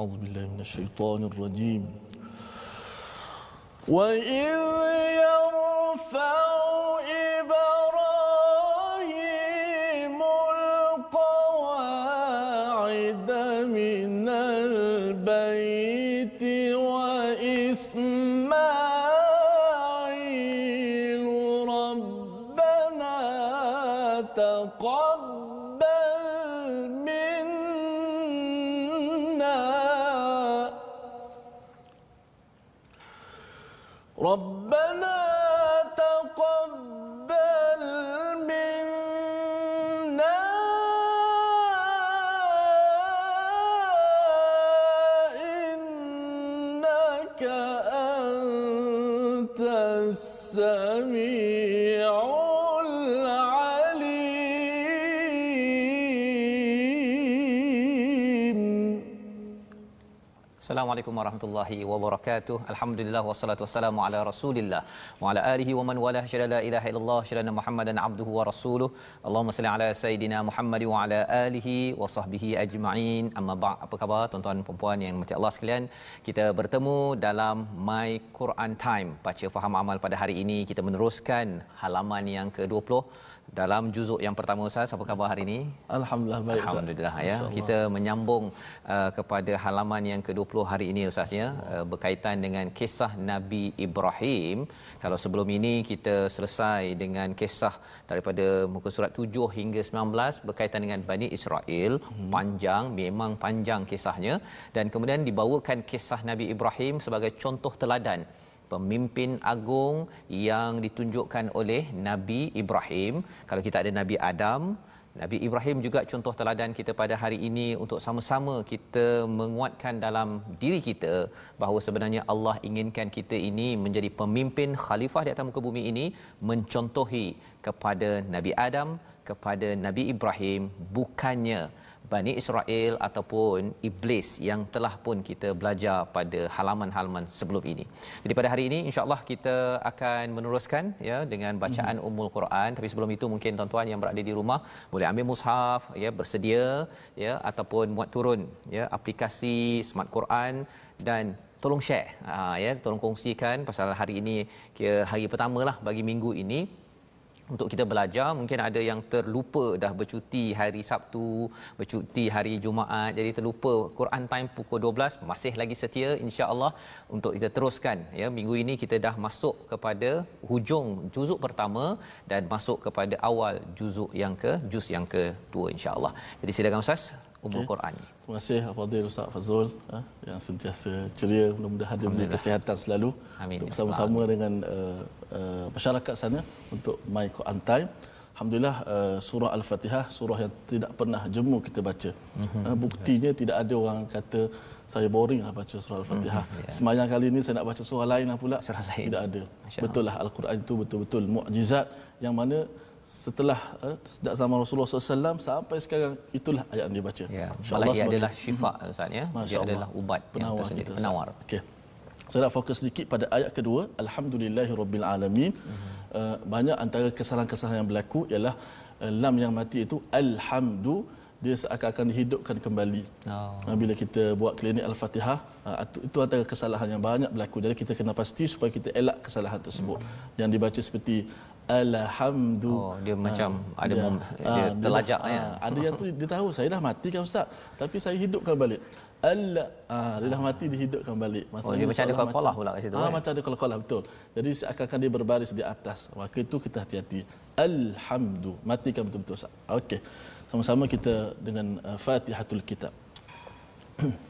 أعوذ بالله من الشيطان الرجيم. وإذ يرفع Assalamualaikum warahmatullahi wabarakatuh. Alhamdulillah wassalatu wassalamu ala Rasulillah wa ala alihi wa man wala syada la ilaha illallah syada Muhammadan abduhu wa rasuluh. Allahumma salli ala sayidina Muhammad wa ala alihi wa sahbihi ajma'in. Amma ba' apa khabar tuan-tuan dan puan yang mati Allah sekalian? Kita bertemu dalam My Quran Time. Baca faham amal pada hari ini kita meneruskan halaman yang ke-20 dalam juzuk yang pertama Ustaz. Apa khabar hari ini? Alhamdulillah baik Ustaz. Alhamdulillah ya. Kita menyambung uh, kepada halaman yang ke-20 hari ini Ustaz ya uh, berkaitan dengan kisah Nabi Ibrahim. Kalau sebelum ini kita selesai dengan kisah daripada muka surat 7 hingga 19 berkaitan dengan Bani Israel, hmm. panjang memang panjang kisahnya dan kemudian dibawakan kisah Nabi Ibrahim sebagai contoh teladan pemimpin agung yang ditunjukkan oleh Nabi Ibrahim. Kalau kita ada Nabi Adam, Nabi Ibrahim juga contoh teladan kita pada hari ini untuk sama-sama kita menguatkan dalam diri kita bahawa sebenarnya Allah inginkan kita ini menjadi pemimpin khalifah di atas muka bumi ini mencontohi kepada Nabi Adam, kepada Nabi Ibrahim bukannya Bani Israel ataupun iblis yang telah pun kita belajar pada halaman-halaman sebelum ini. Jadi pada hari ini insya-Allah kita akan meneruskan ya dengan bacaan hmm. Ummul Quran tapi sebelum itu mungkin tuan-tuan yang berada di rumah boleh ambil mushaf ya bersedia ya ataupun muat turun ya aplikasi Smart Quran dan tolong share ha, ya tolong kongsikan pasal hari ini kira hari pertama lah bagi minggu ini untuk kita belajar mungkin ada yang terlupa dah bercuti hari Sabtu bercuti hari Jumaat. Jadi terlupa Quran time pukul 12 masih lagi setia insya-Allah untuk kita teruskan. Ya minggu ini kita dah masuk kepada hujung juzuk pertama dan masuk kepada awal juzuk yang ke juz yang kedua insya-Allah. Jadi silakan ustaz umur okay. Quran Terima kasih Fadil Ustaz Fazrul ha, yang sentiasa ceria mudah-mudahan dia beri kesihatan selalu Amin. untuk bersama-sama dengan uh, uh, masyarakat sana untuk My Quran Time. Alhamdulillah uh, surah Al-Fatihah surah yang tidak pernah jemu kita baca. Mm-hmm. Uh, buktinya tidak ada orang kata saya boring lah baca surah Al-Fatihah. Mm-hmm. Yeah. Semayang kali ini saya nak baca surah lain lah pula. Surah lain. Tidak ada. Betul lah Al-Quran itu betul-betul mukjizat yang mana setelah uh, sejak zaman Rasulullah SAW sampai sekarang itulah ayat yang dia baca. ya malah ia adalah syifa ustaz ya Masya dia Allah. adalah ubat yang penawar tersendiri kita, penawar Okey. Saya nak fokus sedikit pada ayat kedua. Alhamdulillahirabbil alamin. Mm-hmm. Uh, banyak antara kesalahan-kesalahan yang berlaku ialah uh, lam yang mati itu alhamdu dia seakan-akan dihidupkan kembali. Oh. Bila kita buat klinik al-Fatihah, itu- antara kesalahan yang banyak berlaku. Jadi kita kena pasti supaya kita elak kesalahan tersebut. Mm-hmm. Yang dibaca seperti alhamdu. oh dia macam Ah, ada dia- mem, ah, dia dia terlajak dah- ya. ah, ada yang tu dia tahu saya dah mati kan ustaz. Tapi saya hidupkan balik. Allah ah dia dah mati dihidupkan balik. Oh, dia macam ada qalqalah pula kat situ, ah kan? macam ada qalqalah betul. Jadi seakan-akan dia berbaris di atas. Maka itu kita hati-hati. Alhamdu. Matikan betul-betul ustaz. Okey. Sama-sama kita dengan uh, Fatihatul Kitab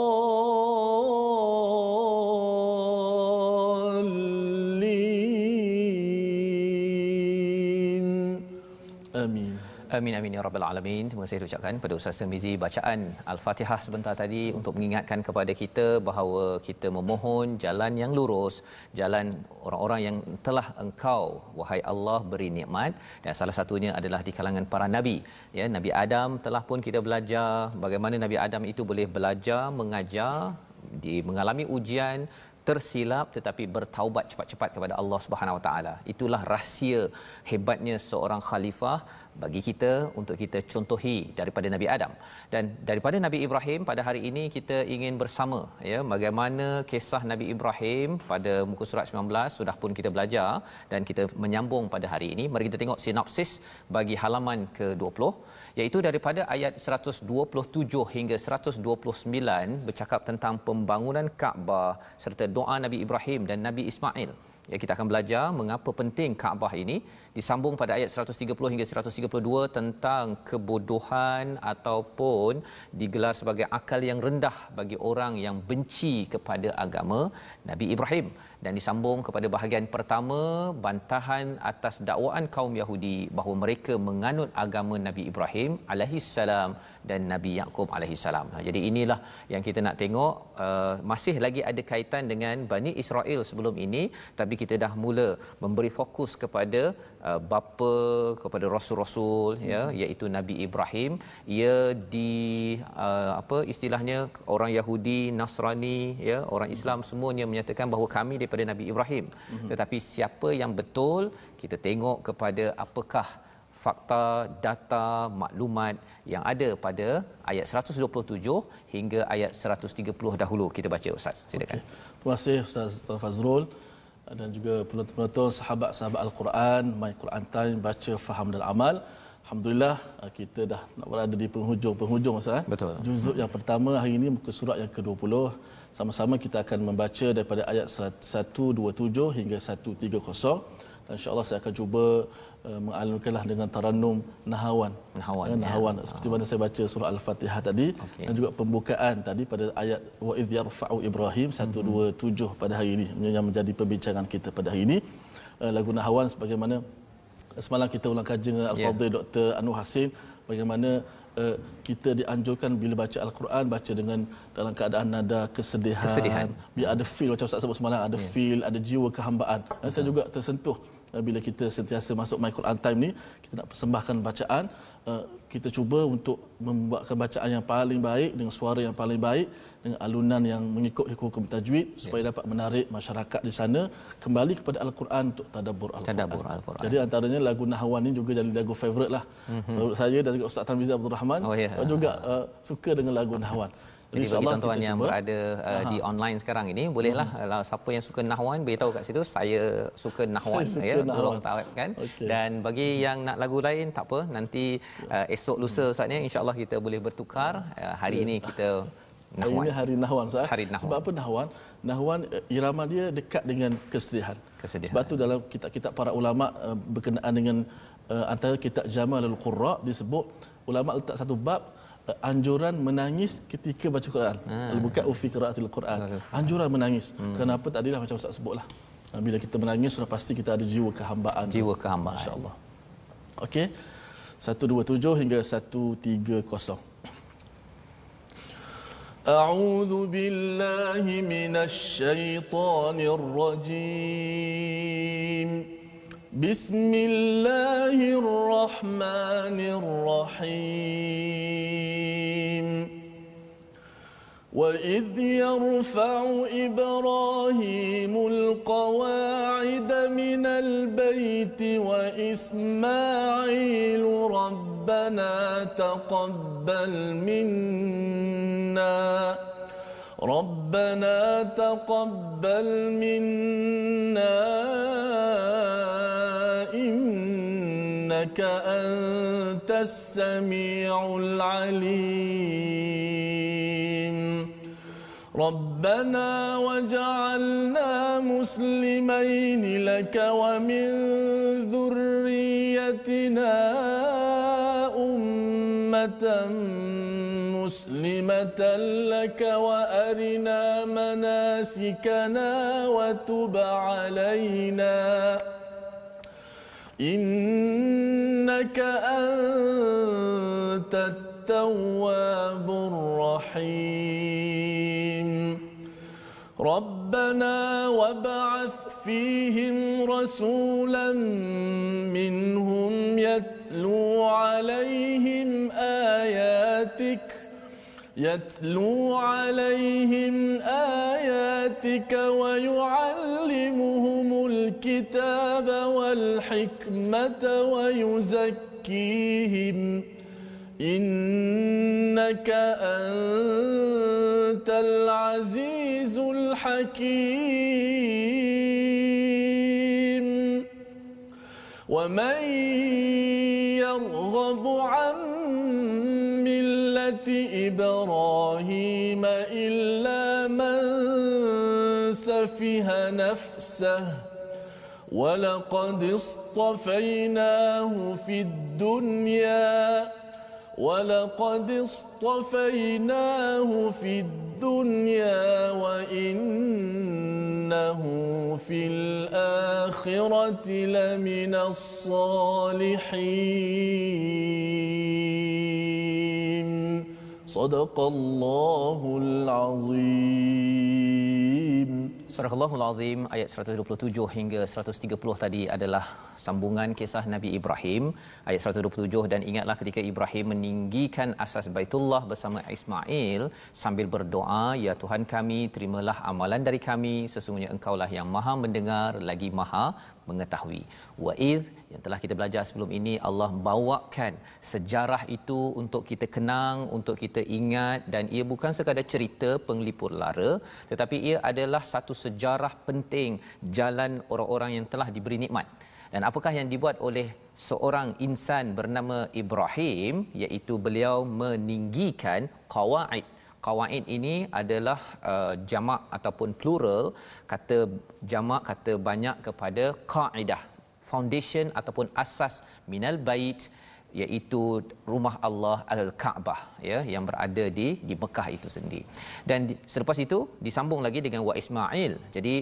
Amin amin ya rabbal alamin. Terima kasih ucapkan pada Ustaz Tirmizi bacaan Al-Fatihah sebentar tadi untuk mengingatkan kepada kita bahawa kita memohon jalan yang lurus, jalan orang-orang yang telah engkau wahai Allah beri nikmat dan salah satunya adalah di kalangan para nabi. Ya, Nabi Adam telah pun kita belajar bagaimana Nabi Adam itu boleh belajar mengajar di mengalami ujian tersilap tetapi bertaubat cepat-cepat kepada Allah Subhanahu Wa Taala. Itulah rahsia hebatnya seorang khalifah bagi kita untuk kita contohi daripada Nabi Adam. Dan daripada Nabi Ibrahim pada hari ini kita ingin bersama ya bagaimana kisah Nabi Ibrahim pada muka surat 19 sudah pun kita belajar dan kita menyambung pada hari ini. Mari kita tengok sinopsis bagi halaman ke-20 iaitu daripada ayat 127 hingga 129 bercakap tentang pembangunan Kaabah serta doa Nabi Ibrahim dan Nabi Ismail Ya, kita akan belajar mengapa penting Kaabah ini disambung pada ayat 130 hingga 132 tentang kebodohan ataupun digelar sebagai akal yang rendah bagi orang yang benci kepada agama Nabi Ibrahim dan disambung kepada bahagian pertama bantahan atas dakwaan kaum Yahudi bahawa mereka menganut agama Nabi Ibrahim alaihissalam dan Nabi Yakub alaihissalam. Ha, jadi inilah yang kita nak tengok uh, masih lagi ada kaitan dengan Bani Israel sebelum ini tapi kita dah mula memberi fokus kepada uh, bapa kepada rasul-rasul ya iaitu Nabi Ibrahim. Ia di uh, apa istilahnya orang Yahudi Nasrani ya orang Islam semuanya menyatakan bahawa kami daripada Nabi Ibrahim. Mm-hmm. tetapi siapa yang betul kita tengok kepada apakah fakta data maklumat yang ada pada ayat 127 hingga ayat 130 dahulu. Kita baca ustaz. Silakan. Okay. terima kasih ustaz Fazrul dan juga penonton-penonton sahabat-sahabat Al-Quran My Quran Time baca faham dan amal Alhamdulillah kita dah nak berada di penghujung-penghujung Ustaz. Betul. Juzuk yang pertama hari ini muka surat yang ke-20. Sama-sama kita akan membaca daripada ayat 127 hingga 130. Dan insya-Allah saya akan cuba mengalunkanlah dengan taranum nahawan. Nahawan. Uh, nahawan ya. seperti mana saya baca surah Al-Fatihah tadi okay. dan juga pembukaan tadi pada ayat wa idh yarfa'u Ibrahim 127 mm-hmm. pada hari ini yang menjadi perbincangan kita pada hari ini. Uh, lagu nahawan sebagaimana semalam kita ulang kaji dengan Al-Fadhil yeah. Dr. Anwar Hasim bagaimana uh, kita dianjurkan bila baca Al-Quran baca dengan dalam keadaan nada kesedihan, kesedihan. biar ada feel macam Ustaz sebut semalam ada yeah. feel ada jiwa kehambaan uh, saya juga tersentuh uh, bila kita sentiasa masuk My Quran Time ni kita nak persembahkan bacaan uh, kita cuba untuk membuatkan bacaan yang paling baik dengan suara yang paling baik dengan alunan yang mengikut hukum tajwid ya. supaya dapat menarik masyarakat di sana kembali kepada al-Quran untuk tadabbur al-Quran. Tadabbur al-Quran. Jadi antaranya lagu Nahwan ni juga jadi lagu favourite lah. Mm-hmm. Saya dan juga Ustaz Tanwizi Abdul Rahman oh, yeah. juga uh, suka dengan lagu Nahwan. Jadi bagi tuan-tuan yang cuba. berada uh, di online sekarang ini bolehlah hmm. siapa yang suka nahwan beritahu kat situ saya suka nahwan saya suka ya tolong kan okay. dan bagi yang nak lagu lain tak apa nanti uh, esok lusa hmm. saatnya insyaallah kita boleh bertukar uh, hari yeah. ini kita Nahwan. Ini hari Nahwan Sah. Hari Nahwan. Sebab apa Nahwan? Nahwan irama dia dekat dengan kesedihan. kesedihan. Sebab tu dalam kitab-kitab para ulama berkenaan dengan antara kitab Jamalul Qurra disebut ulama letak satu bab uh, anjuran menangis ketika baca Quran. Ha. Al-buka fi qiraatil Quran. Anjuran menangis. Hmm. Kenapa tadilah macam Ustaz sebutlah. Uh, bila kita menangis sudah pasti kita ada jiwa kehambaan. Jiwa kehambaan. Masya-Allah. Okey. 127 hingga 130. أعوذ بالله من الشيطان الرجيم بسم الله الرحمن الرحيم وإذ يرفع إبراهيم القواعد من البيت وإسماعيل ربنا تقبل منا ربنا تقبل منا إنك أنت السميع العليم. ربنا وجعلنا مسلمين لك ومن ذريتنا أمة مسلمة لك وأرنا مناسكنا وتب علينا. إنك أنت التواب الرحيم. ربنا وابعث فيهم رسولا منهم يتلو عليهم آياتك يتلو عليهم آياتك ويعلمهم الكتاب والحكمة ويزكيهم. إنك أنت العزيز الحكيم. ومن يرغب عن إبراهيم إلا من سفه نفسه ولقد اصطفيناه في الدنيا ولقد اصطفيناه في الدنيا وإنه في الآخرة لمن الصالحين صدق الله العظيم Surah Allahul Azim ayat 127 hingga 130 tadi adalah sambungan kisah Nabi Ibrahim. Ayat 127 dan ingatlah ketika Ibrahim meninggikan asas Baitullah bersama Ismail sambil berdoa ya Tuhan kami terimalah amalan dari kami. Sesungguhnya engkaulah yang maha mendengar lagi maha mengetahui wa idh yang telah kita belajar sebelum ini Allah bawakan sejarah itu untuk kita kenang untuk kita ingat. Dan ia bukan sekadar cerita penglipur lara tetapi ia adalah satu sejarah penting jalan orang-orang yang telah diberi nikmat. Dan apakah yang dibuat oleh seorang insan bernama Ibrahim? Iaitu beliau meninggikan qawaid. Qawaid ini adalah uh, jamak ataupun plural. Kata jamak kata banyak kepada kaidah foundation ataupun asas minal bait iaitu rumah Allah al-Kaabah ya yang berada di di Mekah itu sendiri. Dan di, selepas itu disambung lagi dengan wa Ismail. Jadi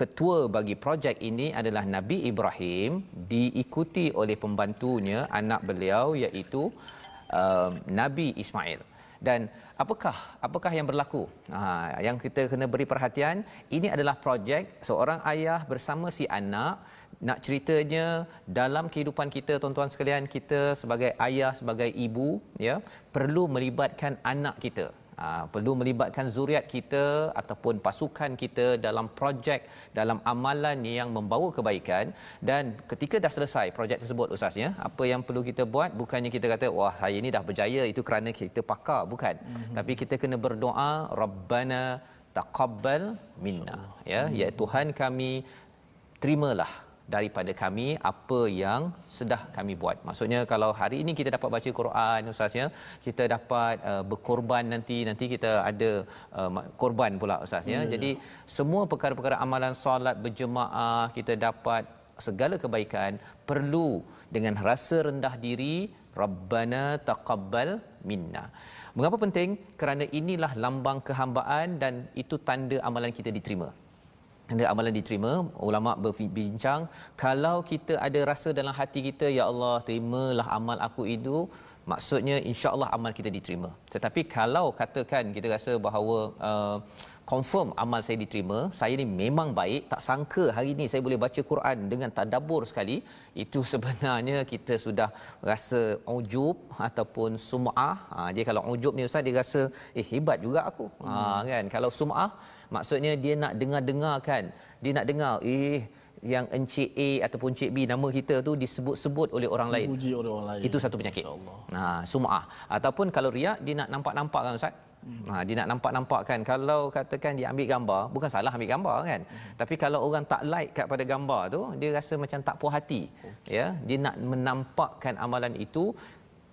ketua bagi projek ini adalah Nabi Ibrahim diikuti oleh pembantunya anak beliau iaitu uh, Nabi Ismail. Dan apakah apakah yang berlaku? Ha, yang kita kena beri perhatian, ini adalah projek seorang ayah bersama si anak nak ceritanya dalam kehidupan kita tuan-tuan sekalian kita sebagai ayah sebagai ibu ya perlu melibatkan anak kita. Ha, perlu melibatkan zuriat kita ataupun pasukan kita dalam projek dalam amalan yang membawa kebaikan. Dan ketika dah selesai projek tersebut ustaznya apa yang perlu kita buat? Bukannya kita kata wah saya ini dah berjaya itu kerana kita pakar bukan. Mm-hmm. tapi kita kena berdoa rabbana taqabbal minna ya ya Tuhan kami terimalah daripada kami apa yang sudah kami buat. Maksudnya kalau hari ini kita dapat baca Quran ustaz ya, kita dapat uh, berkorban nanti nanti kita ada uh, korban pula ustaz ya. Hmm. Jadi semua perkara-perkara amalan solat berjemaah kita dapat segala kebaikan perlu dengan rasa rendah diri Rabbana taqabbal minna. Mengapa penting? Kerana inilah lambang kehambaan dan itu tanda amalan kita diterima tanda amalan diterima ulama berbincang kalau kita ada rasa dalam hati kita ya Allah terimalah amal aku itu maksudnya insya-Allah amal kita diterima. Tetapi kalau katakan kita rasa bahawa uh, confirm amal saya diterima saya ni memang baik tak sangka hari ni saya boleh baca Quran dengan tadabbur sekali itu sebenarnya kita sudah rasa ujub ataupun sum'ah. Ha, dia kalau ujub ni ustaz dia rasa eh hebat juga aku. Ha, hmm. ha kan? Kalau sum'ah maksudnya dia nak dengar-dengar kan? Dia nak dengar eh yang encik A ataupun encik B nama kita tu disebut-sebut oleh orang lain. Puji oleh orang lain. Itu satu penyakit. Ha sum'ah. Ataupun kalau riak dia nak nampak-nampak kan ustaz? Ha, dia nak nampak-nampakkan kalau katakan dia ambil gambar, bukan salah ambil gambar kan. Hmm. Tapi kalau orang tak like kat pada gambar tu, dia rasa macam tak puas hati. Okay. Ya, dia nak menampakkan amalan itu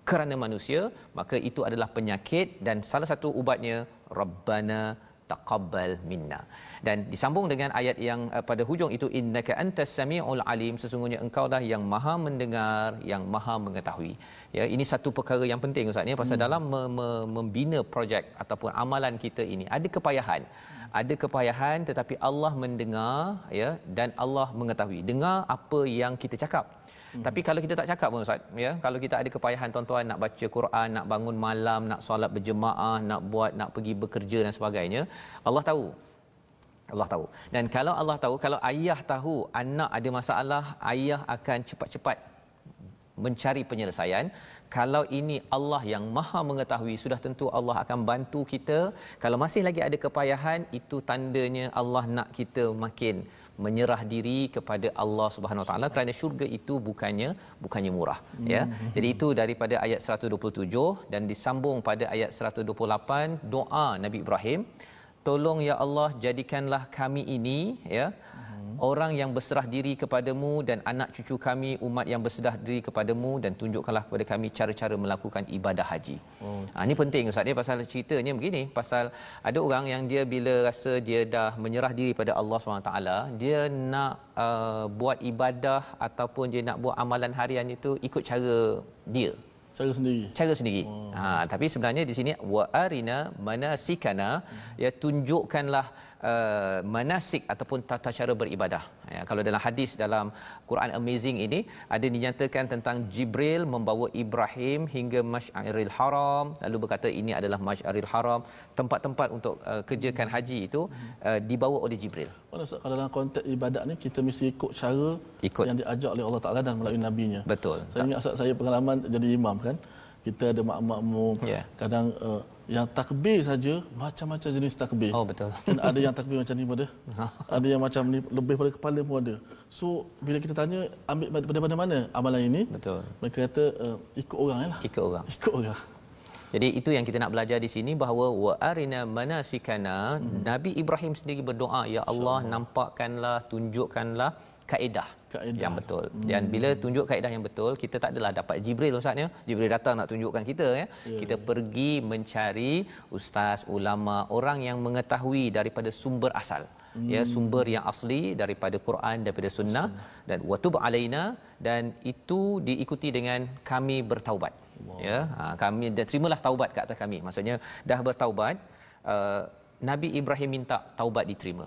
kerana manusia, maka itu adalah penyakit dan salah satu ubatnya Rabbana taqabbal minna. Dan disambung dengan ayat yang uh, pada hujung itu innaka antas samiul alim. Sesungguhnya engkau dah yang maha mendengar yang maha mengetahui. Ya ini satu perkara yang penting ustaz ni pasal hmm. dalam me- me- membina projek ataupun amalan kita ini ada kepayahan. Ada kepayahan tetapi Allah mendengar ya dan Allah mengetahui. Dengar apa yang kita cakap Hmm. Tapi kalau kita tak cakap pun Ustaz, ya, kalau kita ada kepayahan tuan-tuan nak baca Quran, nak bangun malam, nak solat berjemaah, nak buat nak pergi bekerja dan sebagainya, Allah tahu. Allah tahu. Dan kalau Allah tahu, kalau ayah tahu anak ada masalah, ayah akan cepat-cepat mencari penyelesaian. Kalau ini Allah yang Maha mengetahui, sudah tentu Allah akan bantu kita. Kalau masih lagi ada kepayahan, itu tandanya Allah nak kita makin menyerah diri kepada Allah Subhanahu Wa Taala kerana syurga itu bukannya bukannya murah hmm. ya jadi itu daripada ayat 127 dan disambung pada ayat 128 doa Nabi Ibrahim tolong ya Allah jadikanlah kami ini ya orang yang berserah diri kepadamu dan anak cucu kami umat yang berserah diri kepadamu dan tunjukkanlah kepada kami cara-cara melakukan ibadah haji. Oh. Ha ini penting ustaz dia pasal ceritanya begini pasal ada orang yang dia bila rasa dia dah menyerah diri pada Allah SWT dia nak uh, buat ibadah ataupun dia nak buat amalan harian itu ikut cara dia cara sendiri cara sendiri oh. ha tapi sebenarnya di sini wa arina manasikana hmm. ya tunjukkanlah uh, manasik ataupun tata cara beribadah ya kalau dalam hadis dalam Quran amazing ini ada dinyatakan tentang Jibril membawa Ibrahim hingga Masy'aril Haram. Lalu berkata ini adalah Masy'aril Haram. Tempat-tempat untuk uh, kerjakan haji itu uh, dibawa oleh Jibril. Kalau dalam konteks ibadat ni kita mesti ikut cara ikut. yang diajak oleh Allah Taala dan melalui nabinya. Betul. Saya ingat saya pengalaman jadi imam kan. Kita ada mak-makmum yeah. kadang uh, yang takbir saja macam-macam jenis takbir. Oh betul. Dan ada yang takbir macam ni pun ada. ada yang macam ni lebih pada kepala pun ada. So bila kita tanya ambil daripada mana amalan ini? Betul. Mereka kata uh, ikut orang lah. Ikut orang. Ikut orang. Jadi itu yang kita nak belajar di sini bahawa wa arina manasikana hmm. Nabi Ibrahim sendiri berdoa ya Allah nampakkanlah tunjukkanlah kaedah kaedah yang betul. Hmm. Dan bila tunjuk kaedah yang betul, kita tak adalah dapat Jibril ustaznya. Jibril datang nak tunjukkan kita ya. Yeah. Kita pergi mencari ustaz, ulama, orang yang mengetahui daripada sumber asal. Hmm. Ya, sumber yang asli daripada Quran daripada sunnah dan watub alaina dan itu diikuti dengan kami bertaubat. Wow. Ya, ha, kami dan terimalah taubat kat atas kami. Maksudnya dah bertaubat, uh, Nabi Ibrahim minta taubat diterima.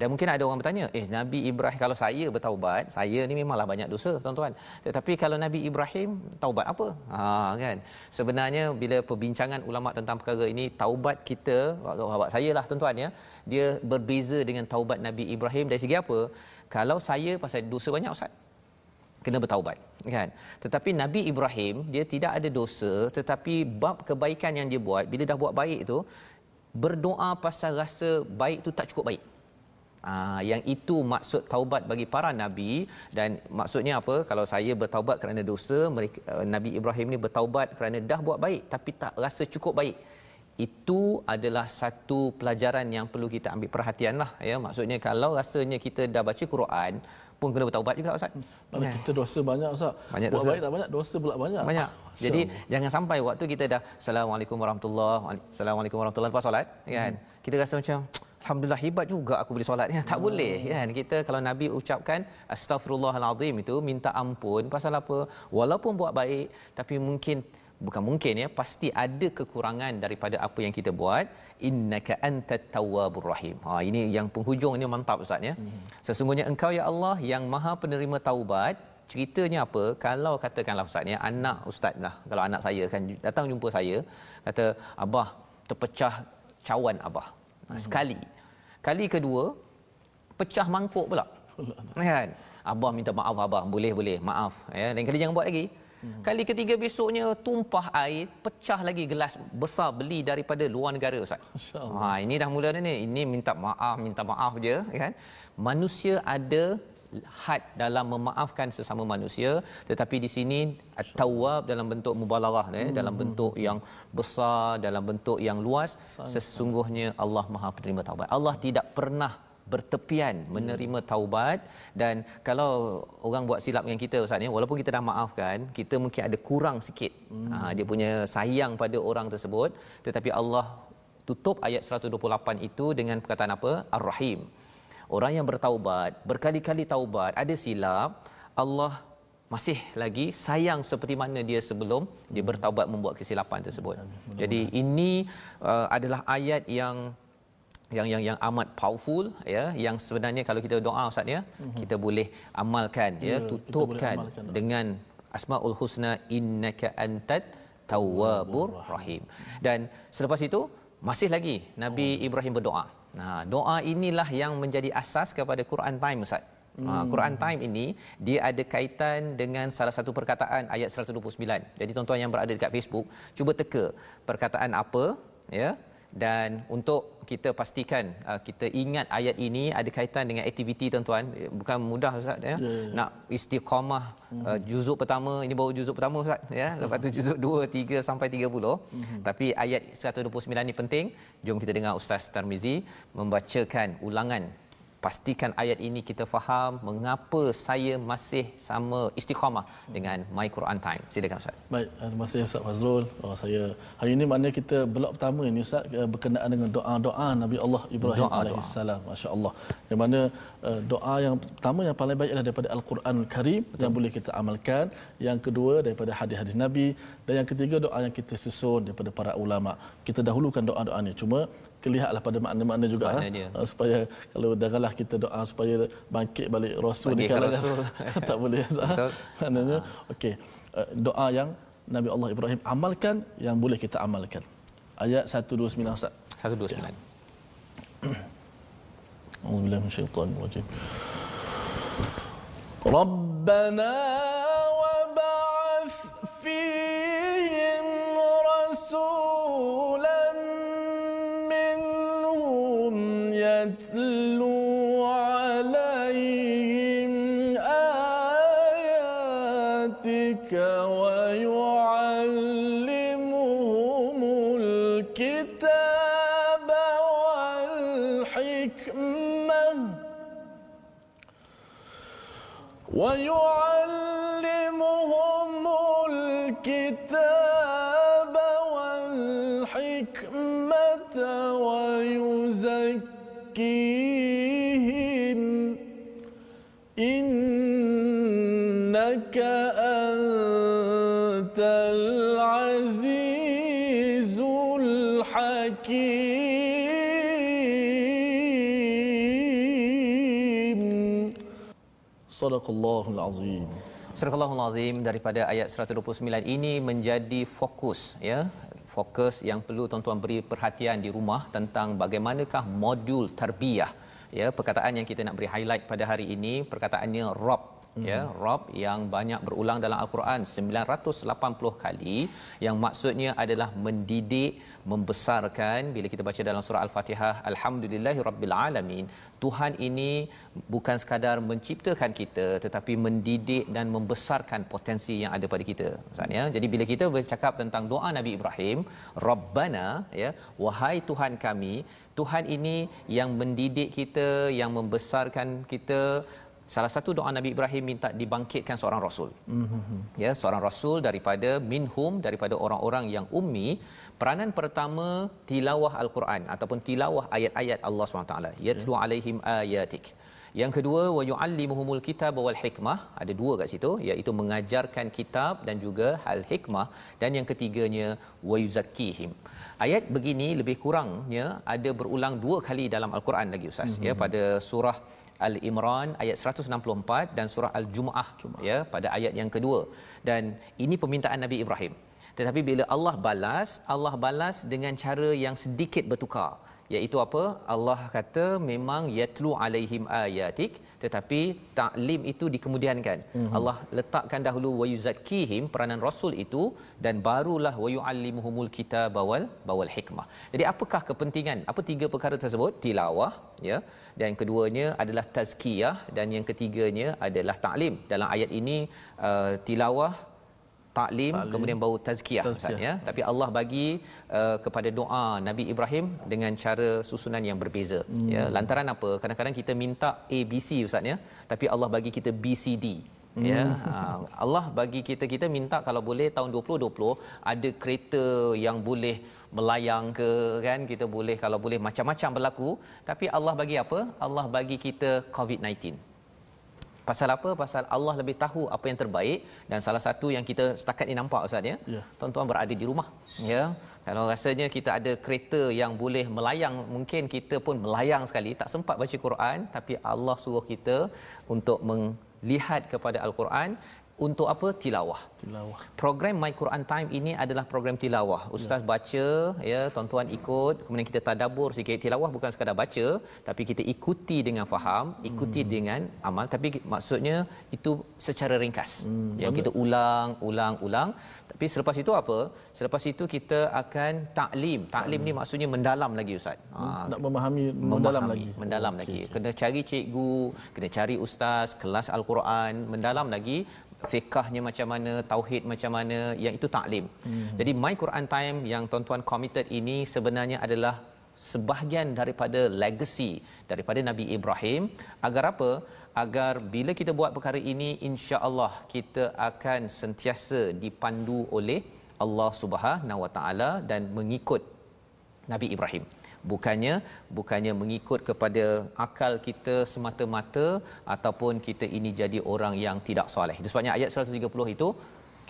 Dan mungkin ada orang bertanya, eh Nabi Ibrahim kalau saya bertaubat, saya ni memanglah banyak dosa tuan-tuan. Tetapi kalau Nabi Ibrahim taubat apa? Ha kan. Sebenarnya bila perbincangan ulama tentang perkara ini, taubat kita, sahabat saya lah tuan-tuan ya, dia berbeza dengan taubat Nabi Ibrahim dari segi apa? Kalau saya pasal dosa banyak ustaz, kena bertaubat kan tetapi Nabi Ibrahim dia tidak ada dosa tetapi bab kebaikan yang dia buat bila dah buat baik tu berdoa pasal rasa baik tu tak cukup baik Ah, yang itu maksud taubat bagi para nabi dan maksudnya apa kalau saya bertaubat kerana dosa mereka uh, Nabi Ibrahim ni bertaubat kerana dah buat baik tapi tak rasa cukup baik itu adalah satu pelajaran yang perlu kita ambil perhatian lah ya maksudnya kalau rasanya kita dah baca Quran pun kena bertaubat juga ustaz. Mana ya. kita dosa banyak ustaz. Banyak Buat baik tak banyak, dosa pula banyak. Banyak. Jadi jangan sampai waktu kita dah assalamualaikum warahmatullahi assalamualaikum warahmatullahi lepas solat kan. Hmm. Kita rasa macam Alhamdulillah hebat juga aku boleh solat ya. Tak hmm. boleh kan. Kita kalau Nabi ucapkan astagfirullahalazim itu minta ampun pasal apa? Walaupun buat baik tapi mungkin bukan mungkin ya pasti ada kekurangan daripada apa yang kita buat innaka antat tawwabur rahim. Ha ini yang penghujung ini mantap ustaz ya. Hmm. Sesungguhnya engkau ya Allah yang Maha penerima taubat. Ceritanya apa? Kalau katakanlah ustaz ya anak ustaz lah. Kalau anak saya kan datang jumpa saya kata abah terpecah cawan abah. Hmm. Sekali. Kali kedua pecah mangkuk pula. Kan? Abah minta maaf abah. Boleh boleh. Maaf. Ya. Dan kali jangan buat lagi. Hmm. Kali ketiga besoknya tumpah air, pecah lagi gelas besar beli daripada luar negara ustaz. Ha ini dah mula dah ni. Ini minta maaf, minta maaf je kan. Manusia ada had dalam memaafkan sesama manusia tetapi di sini at-tawwab dalam bentuk mubalaghah eh hmm. dalam bentuk yang besar dalam bentuk yang luas sesungguhnya Allah Maha penerima taubat. Allah tidak pernah bertepian menerima taubat. Dan kalau orang buat silap dengan kita ustaz ni walaupun kita dah maafkan kita mungkin ada kurang sikit. Hmm. ha, dia punya sayang pada orang tersebut. Tetapi Allah tutup ayat 128 itu dengan perkataan apa? Ar-rahim orang yang bertaubat berkali-kali taubat ada silap Allah masih lagi sayang seperti mana dia sebelum dia bertaubat membuat kesilapan tersebut. Jadi ini uh, adalah ayat yang yang yang yang amat powerful ya yang sebenarnya kalau kita doa ustaz ya uh-huh. kita boleh amalkan ya, ya tutupkan amalkan, dengan asmaul husna innaka antat tawwabur rahim dan selepas itu masih lagi nabi oh. Ibrahim berdoa nah doa inilah yang menjadi asas kepada Quran time ustaz Ha, hmm. Quran Time ini dia ada kaitan dengan salah satu perkataan ayat 129. Jadi tuan-tuan yang berada dekat Facebook, cuba teka perkataan apa ya dan untuk kita pastikan uh, kita ingat ayat ini ada kaitan dengan aktiviti tuan-tuan bukan mudah ustaz ya yeah, yeah. Ya. nak istiqamah mm-hmm. uh, juzuk pertama ini baru juzuk pertama ustaz ya lepas tu juzuk 2 3 sampai 30 mm-hmm. tapi ayat 129 ni penting jom kita dengar ustaz Tarmizi membacakan ulangan pastikan ayat ini kita faham mengapa saya masih sama istiqamah dengan My Quran Time. Silakan Ustaz. Baik, terima kasih Ustaz Fazrul. Oh, saya hari ini maknanya kita blok pertama ini Ustaz eh, berkenaan dengan doa-doa Nabi Allah Ibrahim alaihissalam. Masya-Allah. Yang mana uh, doa yang pertama yang paling baik adalah daripada Al-Quranul Karim Betul. yang boleh kita amalkan. Yang kedua daripada hadis-hadis Nabi dan yang ketiga doa yang kita susun daripada para ulama. Kita dahulukan doa-doa ini. Cuma kelihatlah pada makna-makna juga makna ha? supaya kalau janganlah kita doa supaya bangkit balik rasul ni kalau tak boleh maknanya okey uh, doa yang Nabi Allah Ibrahim amalkan yang boleh kita amalkan ayat 129 Ustaz 129 أعوذ بالله من الشيطان الرجيم ربنا Sadaqallahul azim. Sadaqallahul azim daripada ayat 129 ini menjadi fokus ya. Fokus yang perlu tuan-tuan beri perhatian di rumah tentang bagaimanakah modul tarbiyah ya. Perkataan yang kita nak beri highlight pada hari ini perkataannya rob hmm. ya rob yang banyak berulang dalam al-Quran 980 kali. Yang maksudnya adalah mendidik membesarkan. Bila kita baca dalam surah al-Fatihah alhamdulillahirabbil alamin Tuhan ini bukan sekadar menciptakan kita tetapi mendidik dan membesarkan potensi yang ada pada kita maksudnya jadi bila kita bercakap tentang doa Nabi Ibrahim rabbana ya wahai Tuhan kami Tuhan ini yang mendidik kita yang membesarkan kita salah satu doa Nabi Ibrahim minta dibangkitkan seorang rasul. Mm-hmm. Ya, seorang rasul daripada minhum daripada orang-orang yang ummi. Peranan pertama tilawah al-Quran ataupun tilawah ayat-ayat Allah SWT. Yatlu alaihim ayatik. Yang kedua wa yuallimuhumul kitab wal hikmah ada dua kat situ iaitu mengajarkan kitab dan juga hal hikmah dan yang ketiganya wa yuzakkihim. Ayat begini lebih kurangnya ada berulang dua kali dalam al-Quran lagi ustaz mm-hmm. ya pada surah Al-Imran ayat 164 dan surah Al-Jumuah ya pada ayat yang kedua. Dan ini permintaan Nabi Ibrahim. Tetapi bila Allah balas Allah balas dengan cara yang sedikit bertukar iaitu apa? Allah kata memang yatlu alaihim ayatik. Tetapi taklim itu dikemudiankan. Mm-hmm. Allah letakkan dahulu wa yuzakkihim peranan rasul itu dan barulah wa yuallimuhumul kitab wal bawal hikmah. Jadi apakah kepentingan? Apa tiga perkara tersebut? Tilawah ya. Dan keduanya adalah tazkiyah dan yang ketiganya adalah taklim. Dalam ayat ini uh, tilawah taklim, taklim kemudian bau tazkiyah, tazkiyah. ya. Tapi Allah bagi uh, kepada doa Nabi Ibrahim dengan cara susunan yang berbeza hmm. ya lantaran apa? Kadang-kadang kita minta ABC ustaz ya. Tapi Allah bagi kita BCD hmm. ya. Uh, Allah bagi kita kita minta kalau boleh tahun 2020 ada kereta yang boleh melayang ke kan? Kita boleh kalau boleh macam-macam berlaku. Tapi Allah bagi apa? Allah bagi kita COVID-19 Pasal apa? Pasal Allah lebih tahu apa yang terbaik dan salah satu yang kita setakat ini nampak Ustaz ya. ya. Tuan-tuan berada di rumah. Ya. Kalau rasanya kita ada kereta yang boleh melayang, mungkin kita pun melayang sekali, tak sempat baca Quran tapi Allah suruh kita untuk melihat kepada Al-Quran untuk apa tilawah. Tilawah. Program My Quran Time ini adalah program tilawah. Ustaz ya. baca ya, tuan-tuan ikut, kemudian kita tadabbur sikit. Tilawah bukan sekadar baca, tapi kita ikuti dengan faham, ikuti hmm. dengan amal, tapi maksudnya itu secara ringkas. Hmm. Ya, kita ulang, ulang, ulang. Tapi selepas itu apa? Selepas itu kita akan taklim. Taklim hmm. ni maksudnya mendalam lagi ustaz. Hmm. Nak memahami mendalam lagi. Mendalam oh, lagi. Okay, okay. Kena cari cikgu, kena cari ustaz, kelas al-Quran, mendalam lagi fiqahnya macam mana, tauhid macam mana, yang itu taklim. Hmm. Jadi My Quran Time yang tuan-tuan committed ini sebenarnya adalah sebahagian daripada legacy daripada Nabi Ibrahim agar apa? Agar bila kita buat perkara ini insya-Allah kita akan sentiasa dipandu oleh Allah Subhanahu Wa Taala dan mengikut Nabi Ibrahim bukannya bukannya mengikut kepada akal kita semata-mata ataupun kita ini jadi orang yang tidak soleh. Itu sebabnya ayat 130 itu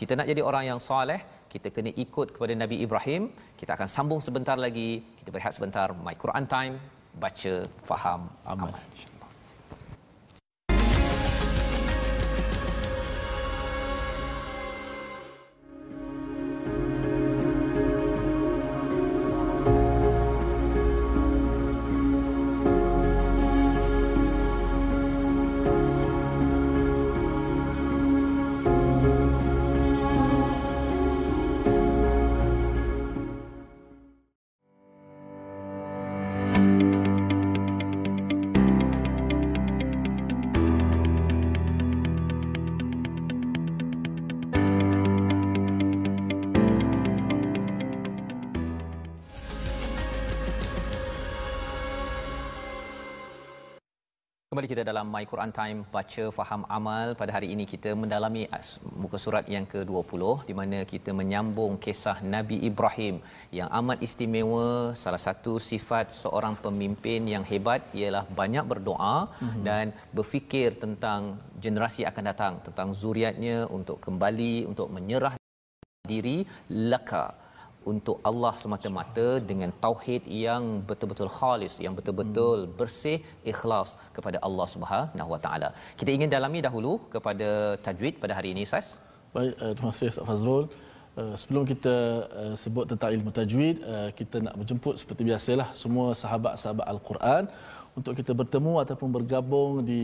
kita nak jadi orang yang soleh, kita kena ikut kepada Nabi Ibrahim. Kita akan sambung sebentar lagi. Kita berehat sebentar. My Quran Time. Baca, faham, amal. amal. Kembali kita dalam My Quran Time baca faham amal. Pada hari ini kita mendalami muka surat yang ke-20 di mana kita menyambung kisah Nabi Ibrahim yang amat istimewa salah satu sifat seorang pemimpin yang hebat. Ialah banyak berdoa mm-hmm. dan berfikir tentang generasi akan datang tentang zuriatnya untuk kembali untuk menyerah diri laka untuk Allah semata-mata dengan tauhid yang betul-betul khalis yang betul-betul bersih ikhlas kepada Allah Subhanahu Wa Taala. Kita ingin dalami dahulu kepada tajwid pada hari ini Ustaz. Baik, uh, terima kasih Ustaz Fazrul. Uh, sebelum kita uh, sebut tentang ilmu tajwid, uh, kita nak menjemput seperti biasalah semua sahabat-sahabat Al-Quran untuk kita bertemu ataupun bergabung di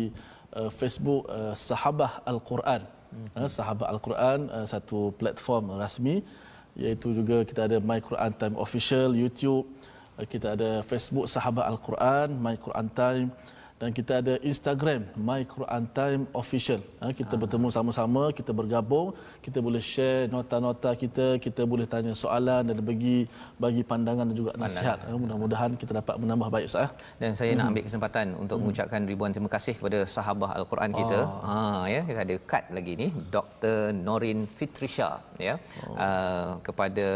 uh, Facebook uh, Sahabah Al-Quran. Hmm. Uh, Sahabah Al-Quran uh, satu platform rasmi iaitu juga kita ada My Quran Time Official YouTube kita ada Facebook Sahabat Al-Quran My Quran Time dan kita ada Instagram My Quran Time Official. Ha, kita ha. bertemu sama-sama, kita bergabung, kita boleh share nota-nota kita, kita boleh tanya soalan dan bagi bagi pandangan dan juga nasihat. Ha, mudah-mudahan kita dapat menambah baik Ustaz. Dan saya hmm. nak ambil kesempatan untuk hmm. mengucapkan ribuan terima kasih kepada sahabat Al-Quran kita. Oh. Ha ya, kita ada kad lagi ni Dr. Norin Fitrisha ya. Oh. Uh, kepada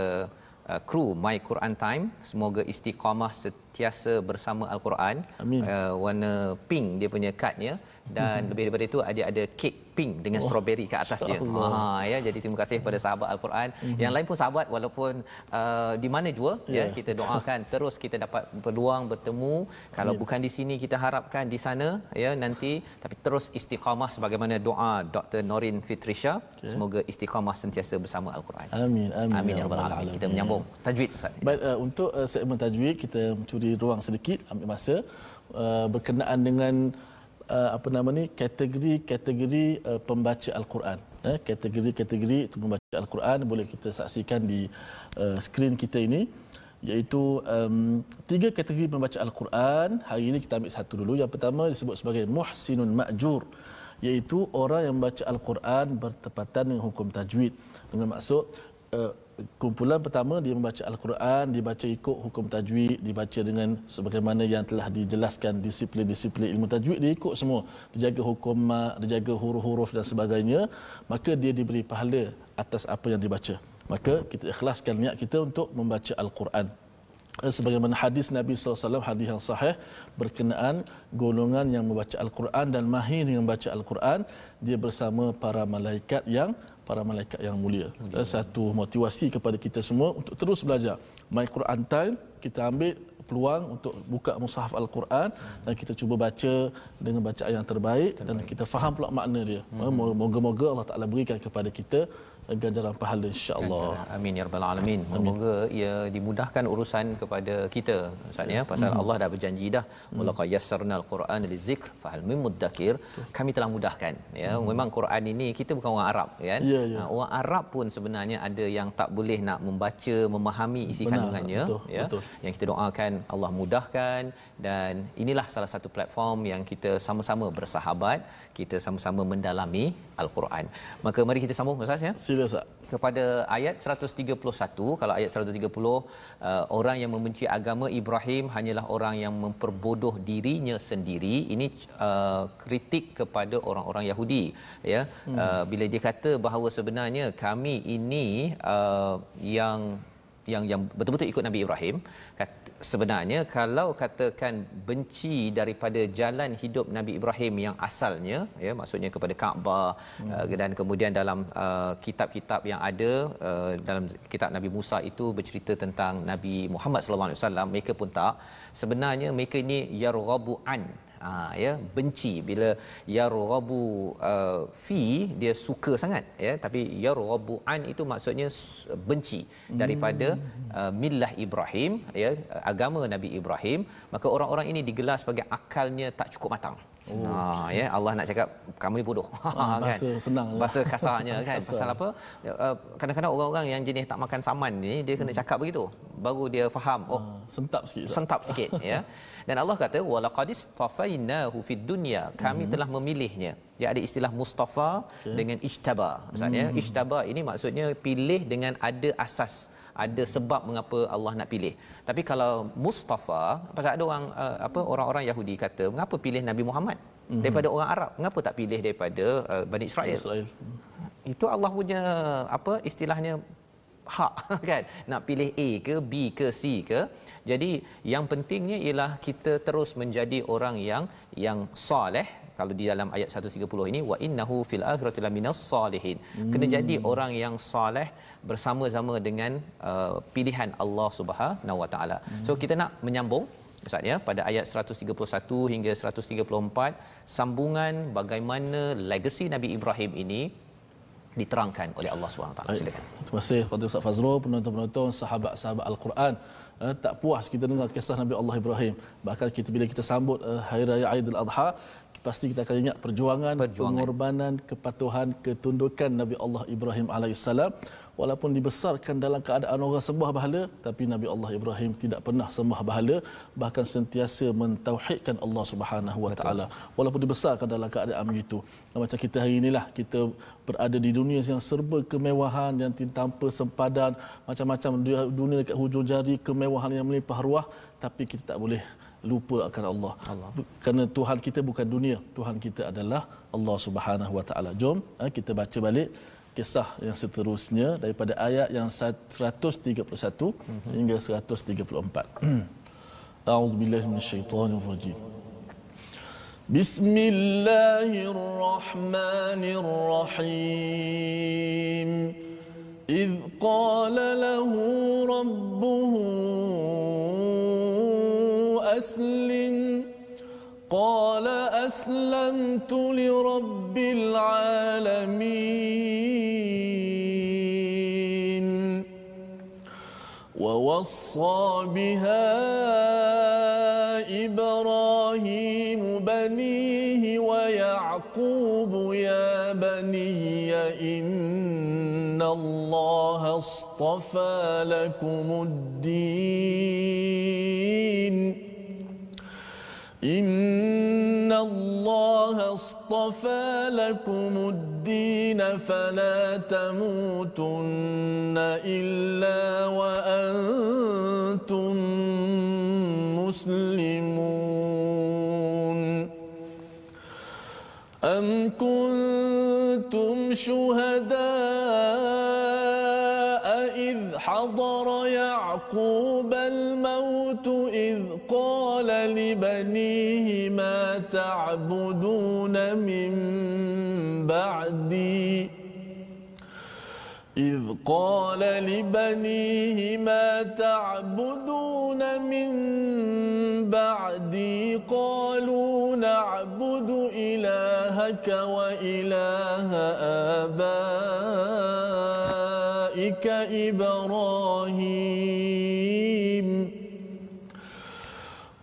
uh, kru My Quran Time semoga istiqamah sentiasa bersama Al-Quran. Amin. Uh, warna pink dia punya kadnya dan hmm. lebih daripada itu ada ada kek pink dengan oh. strawberry kat atas dia. Ha ya jadi terima kasih kepada sahabat Al-Quran. Hmm. Yang lain pun sahabat walaupun uh, di mana jua yeah. ya kita doakan terus kita dapat peluang bertemu. Kalau Amin. bukan di sini kita harapkan di sana ya nanti tapi terus istiqamah sebagaimana doa Dr. Norin Fitrisha okay. semoga istiqamah sentiasa bersama Al-Quran. Amin. Amin. Amin ya rabbal alamin. Kita menyambung tajwid Ustaz. Baik uh, untuk uh, segmen tajwid kita mencuri beri ruang sedikit ambil masa uh, berkenaan dengan uh, apa nama ni kategori-kategori uh, pembaca al-Quran. Eh, kategori-kategori itu membaca al-Quran boleh kita saksikan di skrin kita ini iaitu um, tiga kategori membaca al-Quran. Hari ini kita ambil satu dulu. Yang pertama disebut sebagai muhsinun ma'jur iaitu orang yang membaca al-Quran bertepatan dengan hukum tajwid. Dengan maksud uh, kumpulan pertama dia membaca al-Quran dibaca ikut hukum tajwid dibaca dengan sebagaimana yang telah dijelaskan disiplin-disiplin ilmu tajwid dia ikut semua. Dijaga hukum dijaga huruf-huruf dan sebagainya maka dia diberi pahala atas apa yang dibaca. Maka kita ikhlaskan niat kita untuk membaca al-Quran. Eh, sebagaimana hadis Nabi SAW hadis yang sahih berkenaan golongan yang membaca Al-Quran dan mahir yang membaca Al-Quran dia bersama para malaikat yang para malaikat yang mulia. Dan satu motivasi kepada kita semua untuk terus belajar. My Quran Time kita ambil peluang untuk buka mushaf Al-Quran dan kita cuba baca dengan bacaan yang terbaik, terbaik. dan kita faham pula makna dia. Hmm. Moga-moga Allah Taala berikan kepada kita ganjaran pahala insya-Allah. Amin ya rabbal alamin. Semoga ia dimudahkan urusan kepada kita Ustaz ya pasal hmm. Allah dah berjanji dah wala qad yassarna al-Quran lizikr fahal min muddakir kami telah mudahkan ya hmm. memang Quran ini kita bukan orang Arab kan ya, ya. orang Arab pun sebenarnya ada yang tak boleh nak membaca memahami isi Benar, kandungannya betul, ya betul. yang kita doakan Allah mudahkan dan inilah salah satu platform yang kita sama-sama bersahabat kita sama-sama mendalami al-Quran maka mari kita sambung Ustaz ya Sila Ustaz. Kepada ayat 131, kalau ayat 130 uh, orang yang membenci agama Ibrahim hanyalah orang yang memperbodoh dirinya sendiri. Ini uh, kritik kepada orang-orang Yahudi ya. Hmm. Uh, bila dia kata bahawa sebenarnya kami ini uh, yang yang yang betul-betul ikut Nabi Ibrahim kata, sebenarnya kalau katakan benci daripada jalan hidup Nabi Ibrahim yang asalnya ya maksudnya kepada Kaabah hmm. uh, dan kemudian dalam uh, kitab-kitab yang ada uh, dalam kitab Nabi Musa itu bercerita tentang Nabi Muhammad sallallahu alaihi wasallam mereka pun tak sebenarnya mereka ini yarghabu an ha, ya benci. Bila yarghabu uh, fi dia suka sangat ya. Tapi yarghabu an itu maksudnya benci. Daripada uh, millah Ibrahim ya agama Nabi Ibrahim maka orang-orang ini digelar sebagai akalnya tak cukup matang Oh, ha okay. ya Allah nak cakap kamu ni bodoh. Ah, kan? bahasa senang. Bahasa kasarnya kan. Kasar. Pasal apa? Ya, uh, kadang-kadang orang-orang yang jenis tak makan saman ni dia kena cakap begitu baru dia faham. Oh, uh, sentap sikit. Sentap sikit ya. Dan Allah kata walaqadis tafainahu fid dunya. Kami hmm. telah memilihnya. Dia ada istilah mustafa okay. dengan ijtaba. Maksudnya hmm. ijtaba ini maksudnya pilih dengan ada asas ada sebab mengapa Allah nak pilih. Tapi kalau Mustafa, pasal ada orang uh, apa orang-orang Yahudi kata, mengapa pilih Nabi Muhammad mm-hmm. daripada orang Arab? Mengapa tak pilih daripada uh, Bani Israel? Israel. Itu Allah punya apa istilahnya hak kan nak pilih A ke B ke C ke jadi yang pentingnya ialah kita terus menjadi orang yang yang soleh kalau di dalam ayat 130 ini wa innahu fil akhirati laminas salihin hmm. kena jadi orang yang soleh bersama-sama dengan uh, pilihan Allah Subhanahu wa taala hmm. so kita nak menyambung Ustaz ya pada ayat 131 hingga 134 sambungan bagaimana legasi Nabi Ibrahim ini diterangkan oleh Allah taala silakan. Terima kasih kepada Ustaz Fazrul penonton-penonton sahabat-sahabat Al-Quran. Uh, tak puas kita dengar kisah Nabi Allah Ibrahim. Bahkan kita bila kita sambut uh, hari raya Aidil Adha pasti kita akan ingat perjuangan, perjuangan. pengorbanan, kepatuhan, ketundukan Nabi Allah Ibrahim alaihissalam walaupun dibesarkan dalam keadaan orang sembah bahala tapi Nabi Allah Ibrahim tidak pernah sembah bahala bahkan sentiasa mentauhidkan Allah Subhanahu wa taala. Walaupun dibesarkan dalam keadaan begitu. Macam kita hari inilah kita berada di dunia yang serba kemewahan yang tanpa sempadan macam-macam dunia dekat hujung jari kemewahan yang melimpah ruah tapi kita tak boleh lupa akan Allah. Allah. Kerana Tuhan kita bukan dunia, Tuhan kita adalah Allah Subhanahu Wa Taala. Jom eh, kita baca balik kisah yang seterusnya daripada ayat yang 131 mm-hmm. hingga 134. A'udzu billahi minasyaitonir rajim. Bismillahirrahmanirrahim. إذ قال له ربه أسلم قال أسلمت لرب العالمين. ووصى بها إبراهيم بنيه ويعقوب يا بني إن الله اصطفى لكم الدين. إن الله اصطفى لكم الدين فلا تموتن إلا وأنتم مسلمون أم كنتم شهداء إذ حضر يعقوب الموت إذ قال لبنيه ما تعبدون من بعدي؟ إذ قال لبنيه ما تعبدون من بعدي؟ قالوا نعبد إلهك وإله آبائك إبراهيم.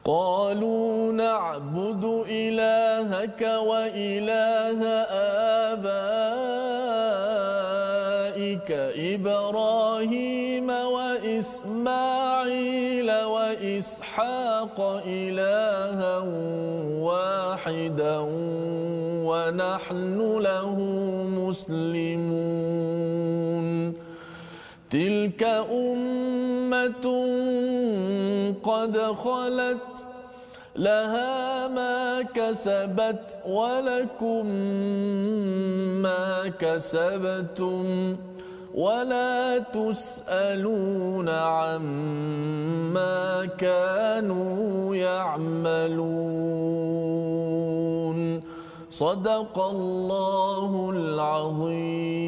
قالوا نعبد إلهك وإله آبائك إبراهيم وإسماعيل وإسحاق إلها واحدا ونحن له مسلمون. تلك أمة قد خلت لها ما كسبت ولكم ما كسبتم ولا تسألون عما كانوا يعملون صدق الله العظيم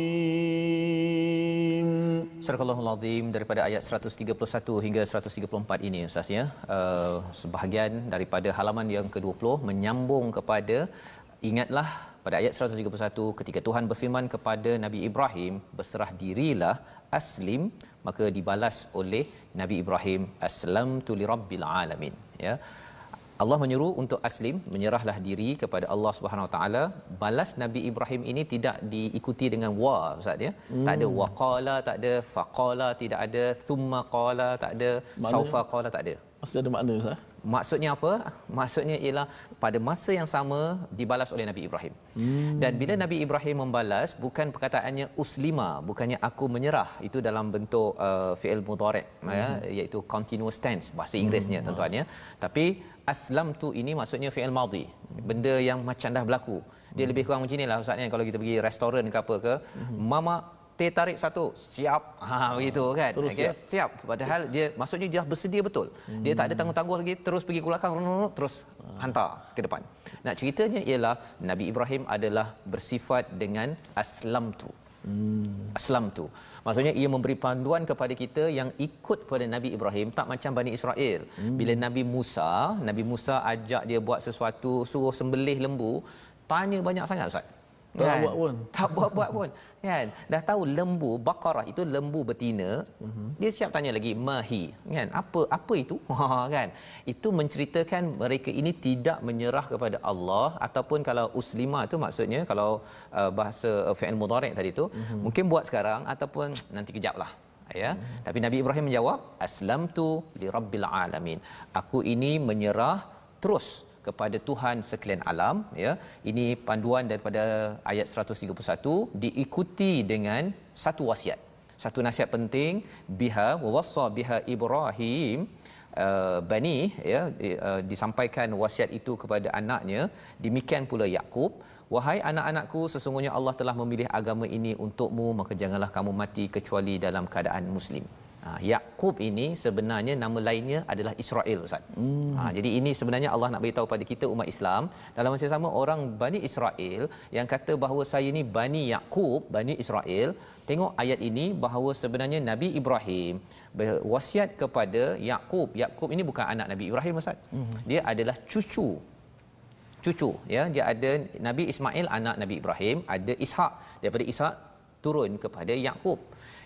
Surah Al-Azim daripada ayat 131 hingga 134 ini Ustaz ya. Uh, sebahagian daripada halaman yang ke-20 menyambung kepada ingatlah pada ayat 131 ketika Tuhan berfirman kepada Nabi Ibrahim berserah dirilah aslim maka dibalas oleh Nabi Ibrahim aslamtu lirabbil alamin ya. Allah menyuruh untuk aslim menyerahlah diri kepada Allah Subhanahu Wa Taala balas Nabi Ibrahim ini tidak diikuti dengan wa ustaz ya hmm. tak ada waqala tak ada faqala tidak ada thumma qala tak ada Mana? saufa qala tak ada mesti ada makna ustaz Maksudnya apa? Maksudnya ialah pada masa yang sama dibalas oleh Nabi Ibrahim. Hmm. Dan bila Nabi Ibrahim membalas bukan perkataannya uslima, bukannya aku menyerah. Itu dalam bentuk uh, fi'il mudhari' ya, hmm. ya, iaitu continuous tense bahasa Inggerisnya hmm. tentuannya. Tapi aslam tu ini maksudnya fi'il madhi. Benda yang macam dah berlaku. Dia hmm. lebih kurang macam inilah ustaz kalau kita pergi restoran ke apa ke, hmm. mama teh tarik satu siap ha begitu kan terus okay. siap. siap padahal dia maksudnya dia bersedia betul hmm. dia tak ada tangguh-tangguh lagi terus pergi ke belakang terus hantar ke depan nak ceritanya ialah Nabi Ibrahim adalah bersifat dengan aslam tu hmm. aslam tu maksudnya ia memberi panduan kepada kita yang ikut pada Nabi Ibrahim tak macam Bani Israel hmm. bila Nabi Musa Nabi Musa ajak dia buat sesuatu suruh sembelih lembu tanya banyak sangat ustaz tak kan? buat pun. Tak buat-buat pun. Kan? Dah tahu lembu baqarah itu lembu betina. Uh-huh. Dia siap tanya lagi mahi. Kan? Apa apa itu? Ha kan. Itu menceritakan mereka ini tidak menyerah kepada Allah ataupun kalau uslima itu maksudnya kalau uh, bahasa uh, fi'il mudhari' tadi tu uh-huh. mungkin buat sekarang ataupun nanti kejaplah. Ya. Uh-huh. Tapi Nabi Ibrahim menjawab aslamtu li rabbil alamin. Aku ini menyerah terus kepada Tuhan sekalian alam ya. Ini panduan daripada ayat 131 diikuti dengan satu wasiat. Satu nasihat penting biha wawassa biha ibrahim. Uh, bani ya uh, disampaikan wasiat itu kepada anaknya. Demikian pula yakub wahai anak-anakku sesungguhnya Allah telah memilih agama ini untukmu maka janganlah kamu mati kecuali dalam keadaan muslim Ha, Yakub ini sebenarnya nama lainnya adalah Israel Ustaz. Hmm. Ha, jadi ini sebenarnya Allah nak beritahu pada kita umat Islam dalam masa sama orang Bani Israel yang kata bahawa saya ini Bani Yakub, Bani Israel, tengok ayat ini bahawa sebenarnya Nabi Ibrahim berwasiat kepada Yakub. Yakub ini bukan anak Nabi Ibrahim Ustaz. Hmm. Dia adalah cucu cucu ya dia ada Nabi Ismail anak Nabi Ibrahim ada Ishak daripada Ishak turun kepada Yakub.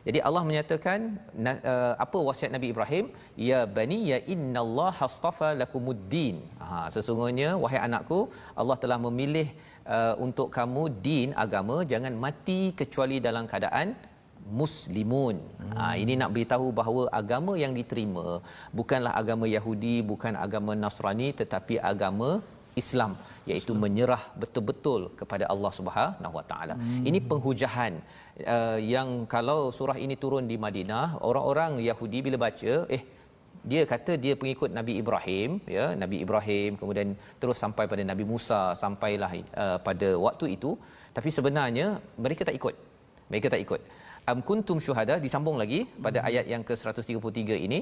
Jadi Allah menyatakan uh, apa wasiat Nabi Ibrahim? Ya bani ya innallaha hastafa lakumuddin. Ha sesungguhnya wahai anakku Allah telah memilih uh, untuk kamu din agama jangan mati kecuali dalam keadaan muslimun. Hmm. Ha, ini nak beritahu bahawa agama yang diterima bukanlah agama Yahudi, bukan agama Nasrani tetapi agama Islam iaitu Islam. menyerah betul-betul kepada Allah Subhanahu Wa Taala. Hmm. Ini penghujahan uh, yang kalau surah ini turun di Madinah, orang-orang Yahudi bila baca, eh dia kata dia pengikut Nabi Ibrahim, ya, Nabi Ibrahim kemudian terus sampai pada Nabi Musa sampailah uh, pada waktu itu, tapi sebenarnya mereka tak ikut. Mereka tak ikut. Am kuntum syuhada disambung lagi pada hmm. ayat yang ke-133 ini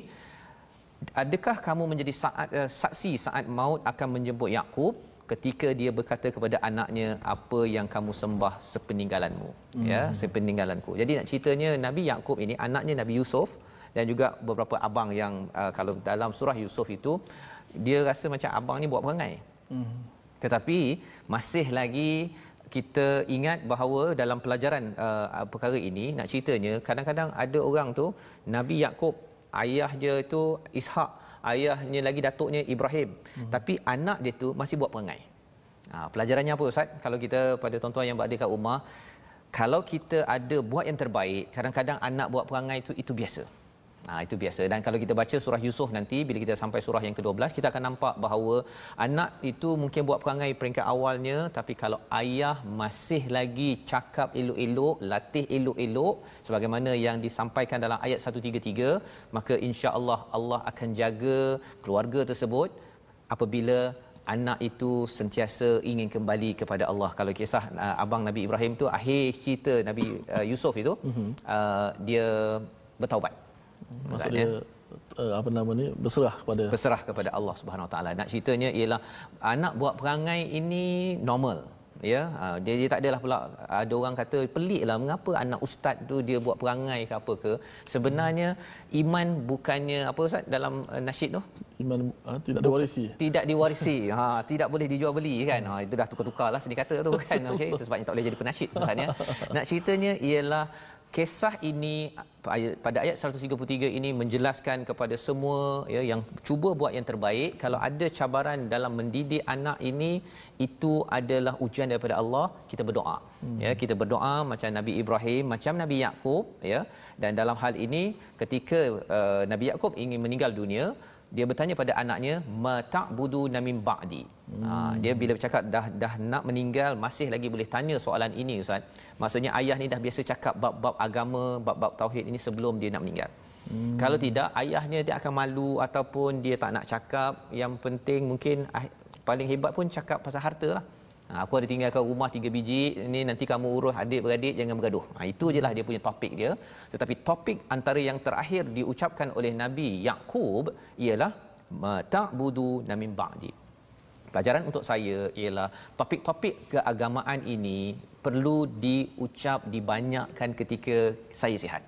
adakah kamu menjadi saat, uh, saksi saat maut akan menjemput Yakub ketika dia berkata kepada anaknya apa yang kamu sembah sepeninggalanmu hmm. ya sepeninggalanku jadi nak ceritanya Nabi Yakub ini anaknya Nabi Yusuf dan juga beberapa abang yang uh, kalau dalam surah Yusuf itu dia rasa macam abang ni buat perangai hmm. tetapi masih lagi kita ingat bahawa dalam pelajaran uh, perkara ini nak ceritanya kadang-kadang ada orang tu Nabi Yakub ayah dia itu Ishak ayahnya lagi datuknya Ibrahim. Hmm. tapi anak dia tu masih buat perangai. Ha, pelajarannya apa Ustaz? Kalau kita pada tuan-tuan yang berada kat rumah kalau kita ada buat yang terbaik kadang-kadang anak buat perangai itu itu biasa Ha, itu biasa. Dan kalau kita baca surah Yusuf nanti bila kita sampai surah yang ke-12 kita akan nampak bahawa anak itu mungkin buat perangai peringkat awalnya tapi kalau ayah masih lagi cakap elok-elok latih elok-elok sebagaimana yang disampaikan dalam ayat 133 maka insya-Allah Allah akan jaga keluarga tersebut apabila anak itu sentiasa ingin kembali kepada Allah. Kalau kisah uh, abang Nabi Ibrahim tu akhir cerita Nabi uh, Yusuf itu mm-hmm. uh, dia bertaubat maksudnya uh, apa nama ni berserah kepada berserah kepada Allah Subhanahu Wa Taala. Nak ceritanya ialah anak buat perangai ini normal ya? Uh, dia, dia tak adalah pula ada orang kata peliklah mengapa anak ustaz tu dia buat perangai ke apa ke? Sebenarnya iman bukannya apa ustaz dalam uh, nasyid tu? Iman uh, tidak diwarisi. Tidak diwarisi. Ha tidak boleh dijual beli kan? Ha itu dah tukar-tukarlah sini kata tu kan? Okey itu sebabnya tak boleh jadi penasyid maksudnya. Nak ceritanya ialah kisah ini pada ayat 133 ini menjelaskan kepada semua ya yang cuba buat yang terbaik. Kalau ada cabaran dalam mendidik anak ini itu adalah ujian daripada Allah kita berdoa. Hmm. ya kita berdoa macam Nabi Ibrahim macam Nabi Yakub ya. Dan dalam hal ini ketika uh, Nabi Yakub ingin meninggal dunia dia bertanya pada anaknya mata'budu namin ba'di. Hmm. Ha, dia bila bercakap dah dah nak meninggal masih lagi boleh tanya soalan ini ustaz. Maksudnya ayah ni dah biasa cakap bab-bab agama, bab-bab tauhid ini sebelum dia nak meninggal. Hmm. Kalau tidak ayahnya dia akan malu ataupun dia tak nak cakap. Yang penting mungkin ah, paling hebat pun cakap pasal harta lah. Ha, aku ada tinggalkan rumah tiga biji ini nanti kamu urus adik-beradik jangan bergaduh. Ha, itu je lah dia punya topik dia. Tetapi topik antara yang terakhir diucapkan oleh Nabi Yaqub ialah ta'budu namin ba'di. Pelajaran untuk saya ialah topik-topik keagamaan ini perlu diucap dibanyakkan ketika saya sihat.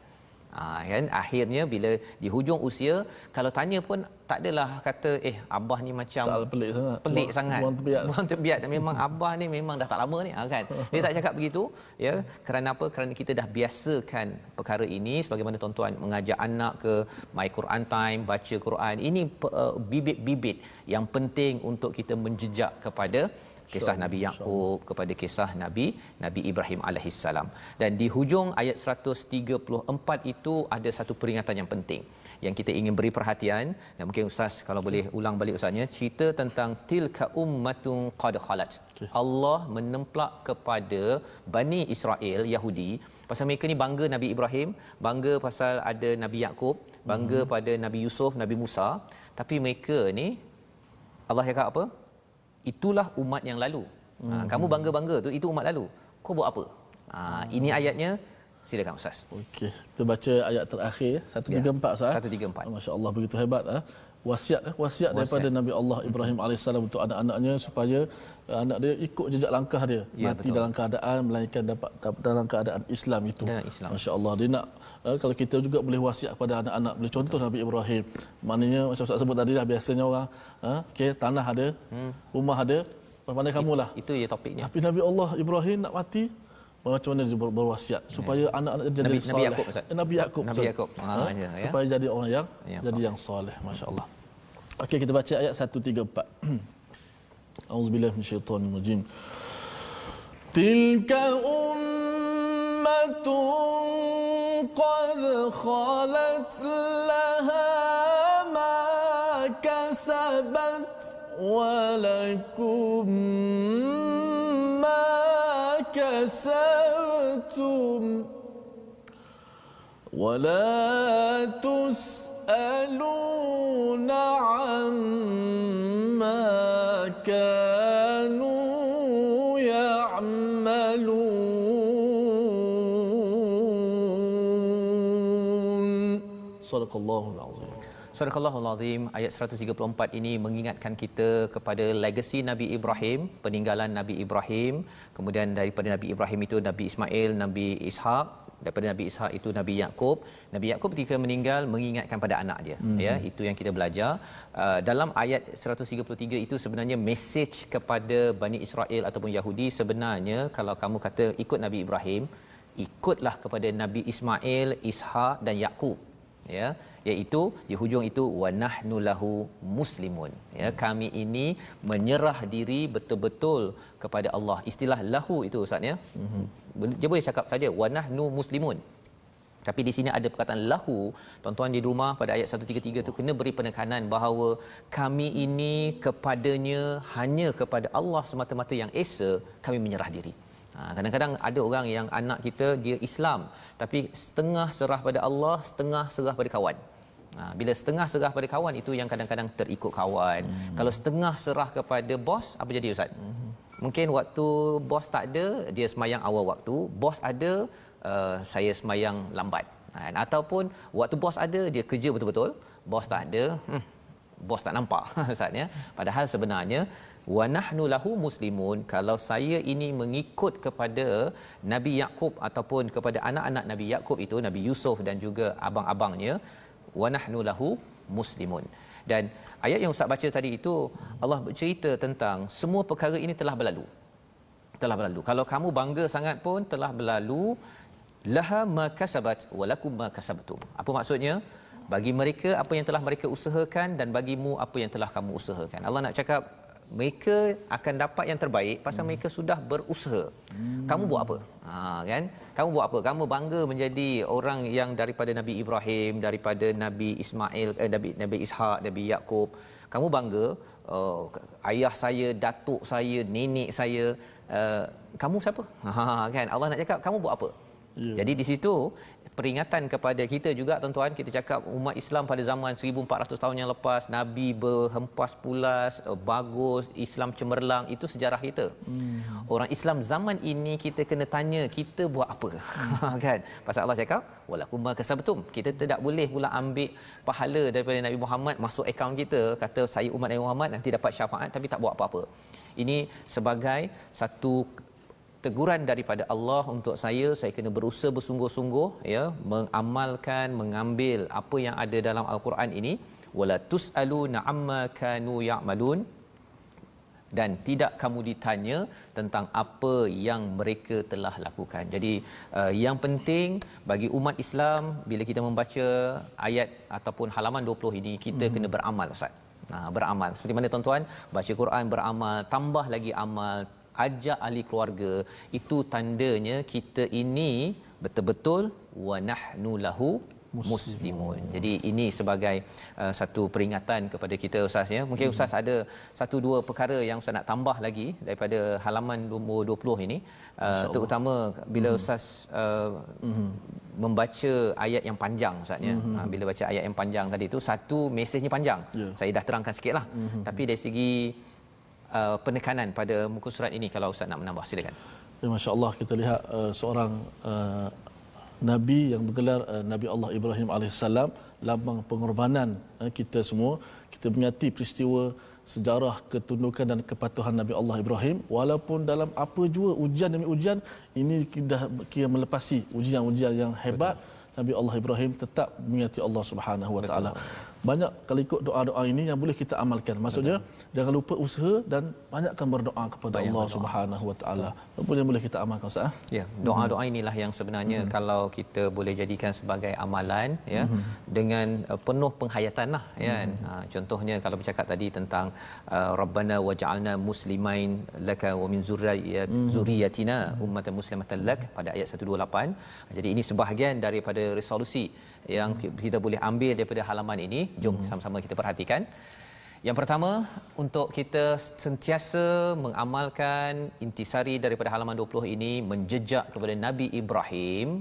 Ha, kan? Akhirnya bila di hujung usia kalau tanya pun tak adalah kata eh abah ni macam tak pelik sangat. pelik buang, sangat. buang terbiat buang terbiat memang abah ni memang dah tak lama ni. Ha, kan? Dia tak cakap begitu ya. Kerana apa? Kerana kita dah biasakan perkara ini sebagaimana tuan-tuan mengajak anak ke my Quran time baca Quran. Ini uh, bibit-bibit yang penting untuk kita menjejak kepada kisah Nabi Yakub kepada kisah Nabi Nabi Ibrahim alaihissalam. Dan di hujung ayat 134 itu ada satu peringatan yang penting yang kita ingin beri perhatian dan mungkin ustaz kalau boleh ulang balik ustaznya cerita tentang tilka ummatun qad khalat. Okay. Allah menemplak kepada Bani Israel Yahudi pasal mereka ni bangga Nabi Ibrahim, bangga pasal ada Nabi Yakub, bangga hmm. pada Nabi Yusuf, Nabi Musa, tapi mereka ni Allah cakap apa? Itulah umat yang lalu. Ha, hmm. Ha, kamu bangga-bangga tu itu umat lalu. Kau buat apa? Ha, hmm. ini ayatnya silakan ustaz. Okey, kita baca ayat terakhir 134 ya. ustaz. 134. Oh, Masya-Allah begitu hebat ah. Ha? Wasiat eh? wasiat daripada Nabi Allah Ibrahim alaihissalam untuk anak-anaknya supaya uh, anak dia ikut jejak langkah dia ya, mati betul. dalam keadaan melainkan dapat, dalam keadaan Islam itu. Masya-Allah dia nak uh, kalau kita juga boleh wasiat kepada anak-anak boleh contoh betul. Nabi Ibrahim. Maknanya macam Ustaz sebut tadi dah biasanya orang uh, okey tanah ada, hmm. rumah ada, pandai kamu lah. Itu je topiknya. Tapi Nabi Allah Ibrahim nak mati macam mana dia berwasiat supaya yeah. anak-anak jadi Nabi, soleh. Nabi Yaakob, Nabi Yakub. Nabi Yakub. Ha, ha, ya, ya. Supaya jadi orang yang, yang jadi yang soleh, masya-Allah. Okey, kita baca ayat 134. Auzubillahi minasyaitonir rajim. Tilka ummatun qad khalat laha ma kasabat wa lakum ma kasabat كسبتم ولا تسألون عما كانوا يعملون. صدق الله العظيم. Surahul Azim ayat 134 ini mengingatkan kita kepada legasi Nabi Ibrahim, peninggalan Nabi Ibrahim, kemudian daripada Nabi Ibrahim itu Nabi Ismail, Nabi Ishak, daripada Nabi Ishak itu Nabi Yakub. Nabi Yakub ketika meninggal mengingatkan pada anak dia, hmm. ya, itu yang kita belajar. Uh, dalam ayat 133 itu sebenarnya mesej kepada Bani Israel ataupun Yahudi sebenarnya kalau kamu kata ikut Nabi Ibrahim, ikutlah kepada Nabi Ismail, Ishak dan Yakub. Ya, iaitu di hujung itu wa nahnu lahu muslimun. Ya kami ini menyerah diri betul-betul kepada Allah. Istilah lahu itu ustaz ya. Mm-hmm. dia boleh cakap saja wa nahnu muslimun. Tapi di sini ada perkataan lahu. Tuan-tuan di rumah pada ayat 133 itu kena beri penekanan bahawa kami ini kepadanya hanya kepada Allah semata-mata yang esa kami menyerah diri. Ha, kadang-kadang ada orang yang anak kita dia Islam tapi setengah serah pada Allah, setengah serah pada kawan. Ha, bila setengah serah pada kawan itu yang kadang-kadang terikut kawan. Hmm. Kalau setengah serah kepada bos, apa jadi ustaz? Hmm. Mungkin waktu bos tak ada, dia semayang awal waktu, bos ada, uh, saya semayang lambat. Ha, ataupun waktu bos ada, dia kerja betul-betul, bos tak ada, hmm, bos tak nampak ustaz ya. Padahal sebenarnya wa nahnu lahu muslimun kalau saya ini mengikut kepada Nabi Yakub ataupun kepada anak-anak Nabi Yakub itu Nabi Yusuf dan juga abang-abangnya wa nahnu lahu muslimun. Dan ayat yang ustaz baca tadi itu Allah bercerita tentang semua perkara ini telah berlalu. Telah berlalu. Kalau kamu bangga sangat pun telah berlalu laha ma kasabat walakum ma kasabtum. Apa maksudnya? Bagi mereka apa yang telah mereka usahakan dan bagimu apa yang telah kamu usahakan. Allah nak cakap mereka akan dapat yang terbaik pasal hmm. mereka sudah berusaha. Hmm. Kamu buat apa? Ha kan? Kamu buat apa? Kamu bangga menjadi orang yang daripada Nabi Ibrahim, daripada Nabi Ismail, eh, Nabi Nabi Ishak, Nabi Yakub. Kamu bangga uh, ayah saya, datuk saya, nenek saya, uh, kamu siapa? Ha kan? Allah nak cakap kamu buat apa? Yeah. Jadi di situ peringatan kepada kita juga tuan-tuan kita cakap umat Islam pada zaman 1400 tahun yang lepas nabi berhempas pulas eh, bagus Islam cemerlang itu sejarah kita. Hmm. Orang Islam zaman ini kita kena tanya kita buat apa? Hmm. kan? Pasal Allah cakap walakum kasabtum. Kita tidak boleh pula ambil pahala daripada Nabi Muhammad masuk akaun kita kata saya umat Nabi Muhammad nanti dapat syafaat tapi tak buat apa-apa. Ini sebagai satu teguran daripada Allah untuk saya saya kena berusaha bersungguh-sungguh ya mengamalkan mengambil apa yang ada dalam al-Quran ini wala tusaluna amma kanu ya'malun dan tidak kamu ditanya tentang apa yang mereka telah lakukan. Jadi uh, yang penting bagi umat Islam bila kita membaca ayat ataupun halaman 20 ini kita hmm. kena beramal Ustaz. Nah, beramal. Seperti mana tuan-tuan baca Quran beramal, tambah lagi amal, ajak ahli keluarga itu tandanya kita ini betul-betul wa nahnu lahu muslimun. Jadi ini sebagai uh, satu peringatan kepada kita ustaz ya. Mungkin hmm. ustaz ada satu dua perkara yang ustaz nak tambah lagi daripada halaman nombor 20 ini uh, terutama bila hmm. ustaz uh, hmm. membaca ayat yang panjang ustaz ya. Hmm. Uh, bila baca ayat yang panjang tadi itu satu mesejnya panjang. Yeah. Saya dah terangkan sikitlah. Hmm. Tapi dari segi uh, penekanan pada muka surat ini kalau ustaz nak menambah silakan. Ya, Masya Allah kita lihat uh, seorang uh, Nabi yang bergelar uh, Nabi Allah Ibrahim AS lambang pengorbanan uh, kita semua. Kita menyati peristiwa sejarah ketundukan dan kepatuhan Nabi Allah Ibrahim. Walaupun dalam apa jua ujian demi ujian ini kita kira melepasi ujian-ujian yang hebat. Betul. Nabi Allah Ibrahim tetap menyati Allah Subhanahu Wa Taala banyak kalau ikut doa-doa ini yang boleh kita amalkan maksudnya Betul. jangan lupa usaha dan banyakkan berdoa kepada banyak Allah berdoa. Subhanahu Wa Taala apa yang boleh kita amalkan ustaz ah? ya doa-doa inilah yang sebenarnya hmm. kalau kita boleh jadikan sebagai amalan ya hmm. dengan uh, penuh penghayatan lah ya hmm. uh, contohnya kalau bercakap tadi tentang uh, rabbana waj'alna muslimain laka wa min zurriyyat hmm. zurriyyatina ummatan muslimatan lak pada ayat 128 jadi ini sebahagian daripada resolusi yang kita boleh ambil daripada halaman ini jom sama-sama kita perhatikan yang pertama untuk kita sentiasa mengamalkan intisari daripada halaman 20 ini menjejak kepada Nabi Ibrahim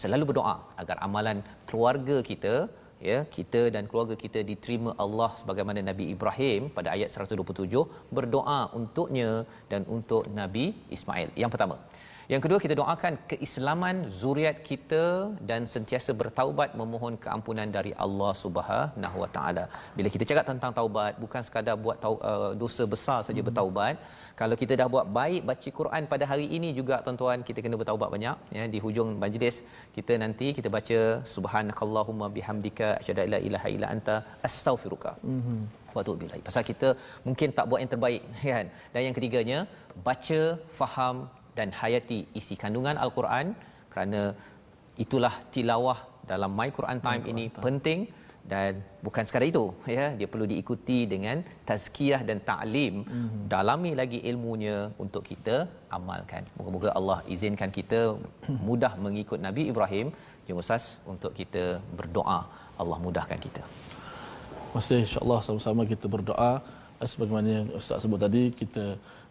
selalu berdoa agar amalan keluarga kita ya kita dan keluarga kita diterima Allah sebagaimana Nabi Ibrahim pada ayat 127 berdoa untuknya dan untuk Nabi Ismail. Yang pertama, yang kedua kita doakan keislaman zuriat kita dan sentiasa bertaubat memohon keampunan dari Allah Subhanahu Wa Taala. Bila kita cakap tentang taubat bukan sekadar buat tau, uh, dosa besar saja hmm. bertaubat. Kalau kita dah buat baik baca Quran pada hari ini juga tuan-tuan kita kena bertaubat banyak ya di hujung majlis kita nanti kita baca subhanakallahumma bihamdika asyhadu an la ilaha illa anta astaghfiruka. Mhm. Wa Pasal kita mungkin tak buat yang terbaik kan. Dan yang ketiganya baca faham dan hayati isi kandungan al-Quran kerana itulah tilawah dalam My Quran Time My ini Quran penting dan bukan sekadar itu ya dia perlu diikuti dengan tazkiyah dan ta'lim. Mm-hmm. dalami lagi ilmunya untuk kita amalkan. Moga-moga Allah izinkan kita mudah mengikut Nabi Ibrahim. Jom ustaz untuk kita berdoa Allah mudahkan kita. Masih insyaallah sama-sama kita berdoa. Sebagaimana yang ustaz sebut tadi kita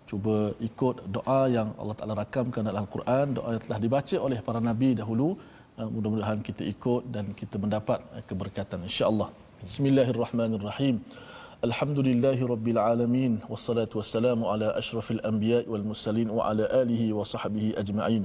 cuba ikut doa yang Allah Taala rakamkan dalam Al-Quran, doa yang telah dibaca oleh para nabi dahulu. Uh, mudah-mudahan kita ikut dan kita mendapat uh, keberkatan insya-Allah. Bismillahirrahmanirrahim. Alhamdulillahirabbil alamin wassalatu wassalamu ala asyrafil anbiya'i wal mursalin wa ala alihi wa sahbihi ajma'in.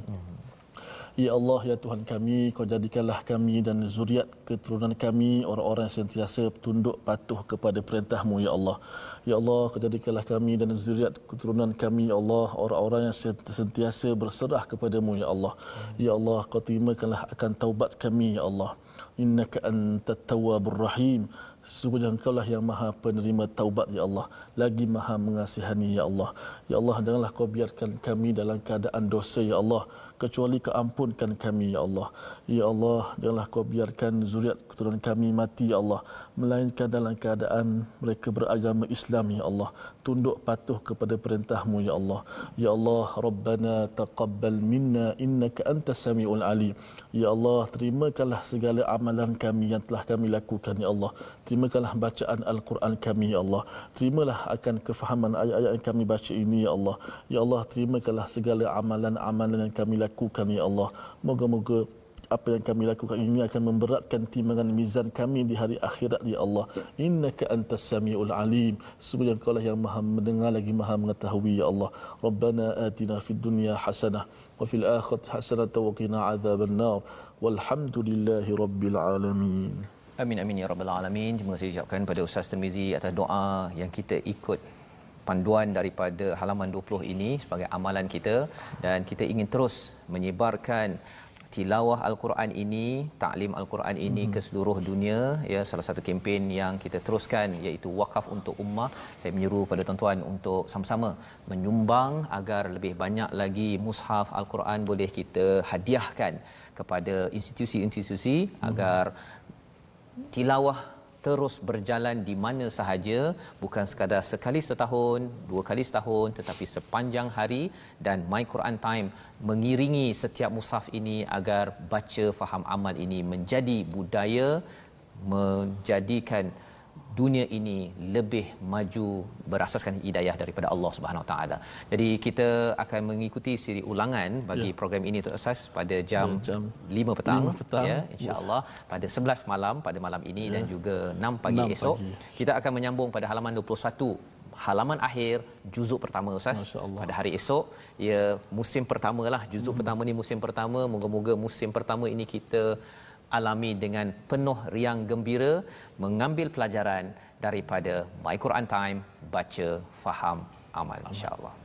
Ya Allah, ya Tuhan kami, kau jadikanlah kami dan zuriat keturunan kami orang-orang yang sentiasa tunduk patuh kepada perintahmu, Ya Allah. Ya Allah, kau jadikanlah kami dan zuriat keturunan kami, Ya Allah, orang-orang yang sentiasa berserah kepadamu, Ya Allah. Ya Allah, kau terimakanlah akan taubat kami, Ya Allah. Innaka antat tawwabur rahim. Sungguhnya engkau lah yang maha penerima taubat ya Allah Lagi maha mengasihani ya Allah Ya Allah janganlah kau biarkan kami dalam keadaan dosa ya Allah kecuali keampunkan kami ya Allah. Ya Allah, janganlah kau biarkan zuriat keturunan kami mati ya Allah, melainkan dalam keadaan mereka beragama Islam ya Allah, tunduk patuh kepada perintahmu ya Allah. Ya Allah, Rabbana taqabbal minna innaka antas samiul alim. Ya Allah, terimakanlah segala amalan kami yang telah kami lakukan ya Allah. Terimakanlah bacaan Al-Quran kami ya Allah. Terimalah akan kefahaman ayat-ayat yang kami baca ini ya Allah. Ya Allah, terimakanlah segala amalan-amalan yang kami lakukan ya Allah. Moga-moga apa yang kami lakukan ini akan memberatkan timbangan mizan kami di hari akhirat ya Allah. Innaka antas samiul alim. Sebenarnya engkau lah yang maha mendengar lagi maha mengetahui ya Allah. Rabbana atina fid dunya hasanah wa fil akhirati hasanah wa qina adzaban nar. Walhamdulillahi rabbil alamin. Amin amin ya rabbal alamin. Terima kasih ucapkan pada Ustaz Tirmizi atas doa yang kita ikut panduan daripada halaman 20 ini sebagai amalan kita dan kita ingin terus menyebarkan tilawah al-Quran ini, taklim al-Quran ini hmm. ke seluruh dunia ya salah satu kempen yang kita teruskan iaitu wakaf untuk ummah. Saya menyeru pada tuan-tuan untuk sama-sama menyumbang agar lebih banyak lagi mushaf al-Quran boleh kita hadiahkan kepada institusi-institusi hmm. agar tilawah terus berjalan di mana sahaja bukan sekadar sekali setahun dua kali setahun tetapi sepanjang hari. Dan my Quran time mengiringi setiap mushaf ini agar baca faham amal ini menjadi budaya menjadikan dunia ini lebih maju berasaskan hidayah daripada Allah Subhanahu Taala. Jadi kita akan mengikuti siri ulangan bagi ya. program ini untuk asas pada jam, ya, jam 5 petang, 5 petang. ya insya-Allah pada 11 malam pada malam ini ya. dan juga 6 pagi 6 esok. Pagi. Kita akan menyambung pada halaman 21 halaman akhir juzuk pertama ustaz pada hari esok ya musim pertamalah juzuk hmm. pertama ni musim pertama moga-moga musim pertama ini kita alami dengan penuh riang gembira mengambil pelajaran daripada My Quran Time baca faham amal. Insyaallah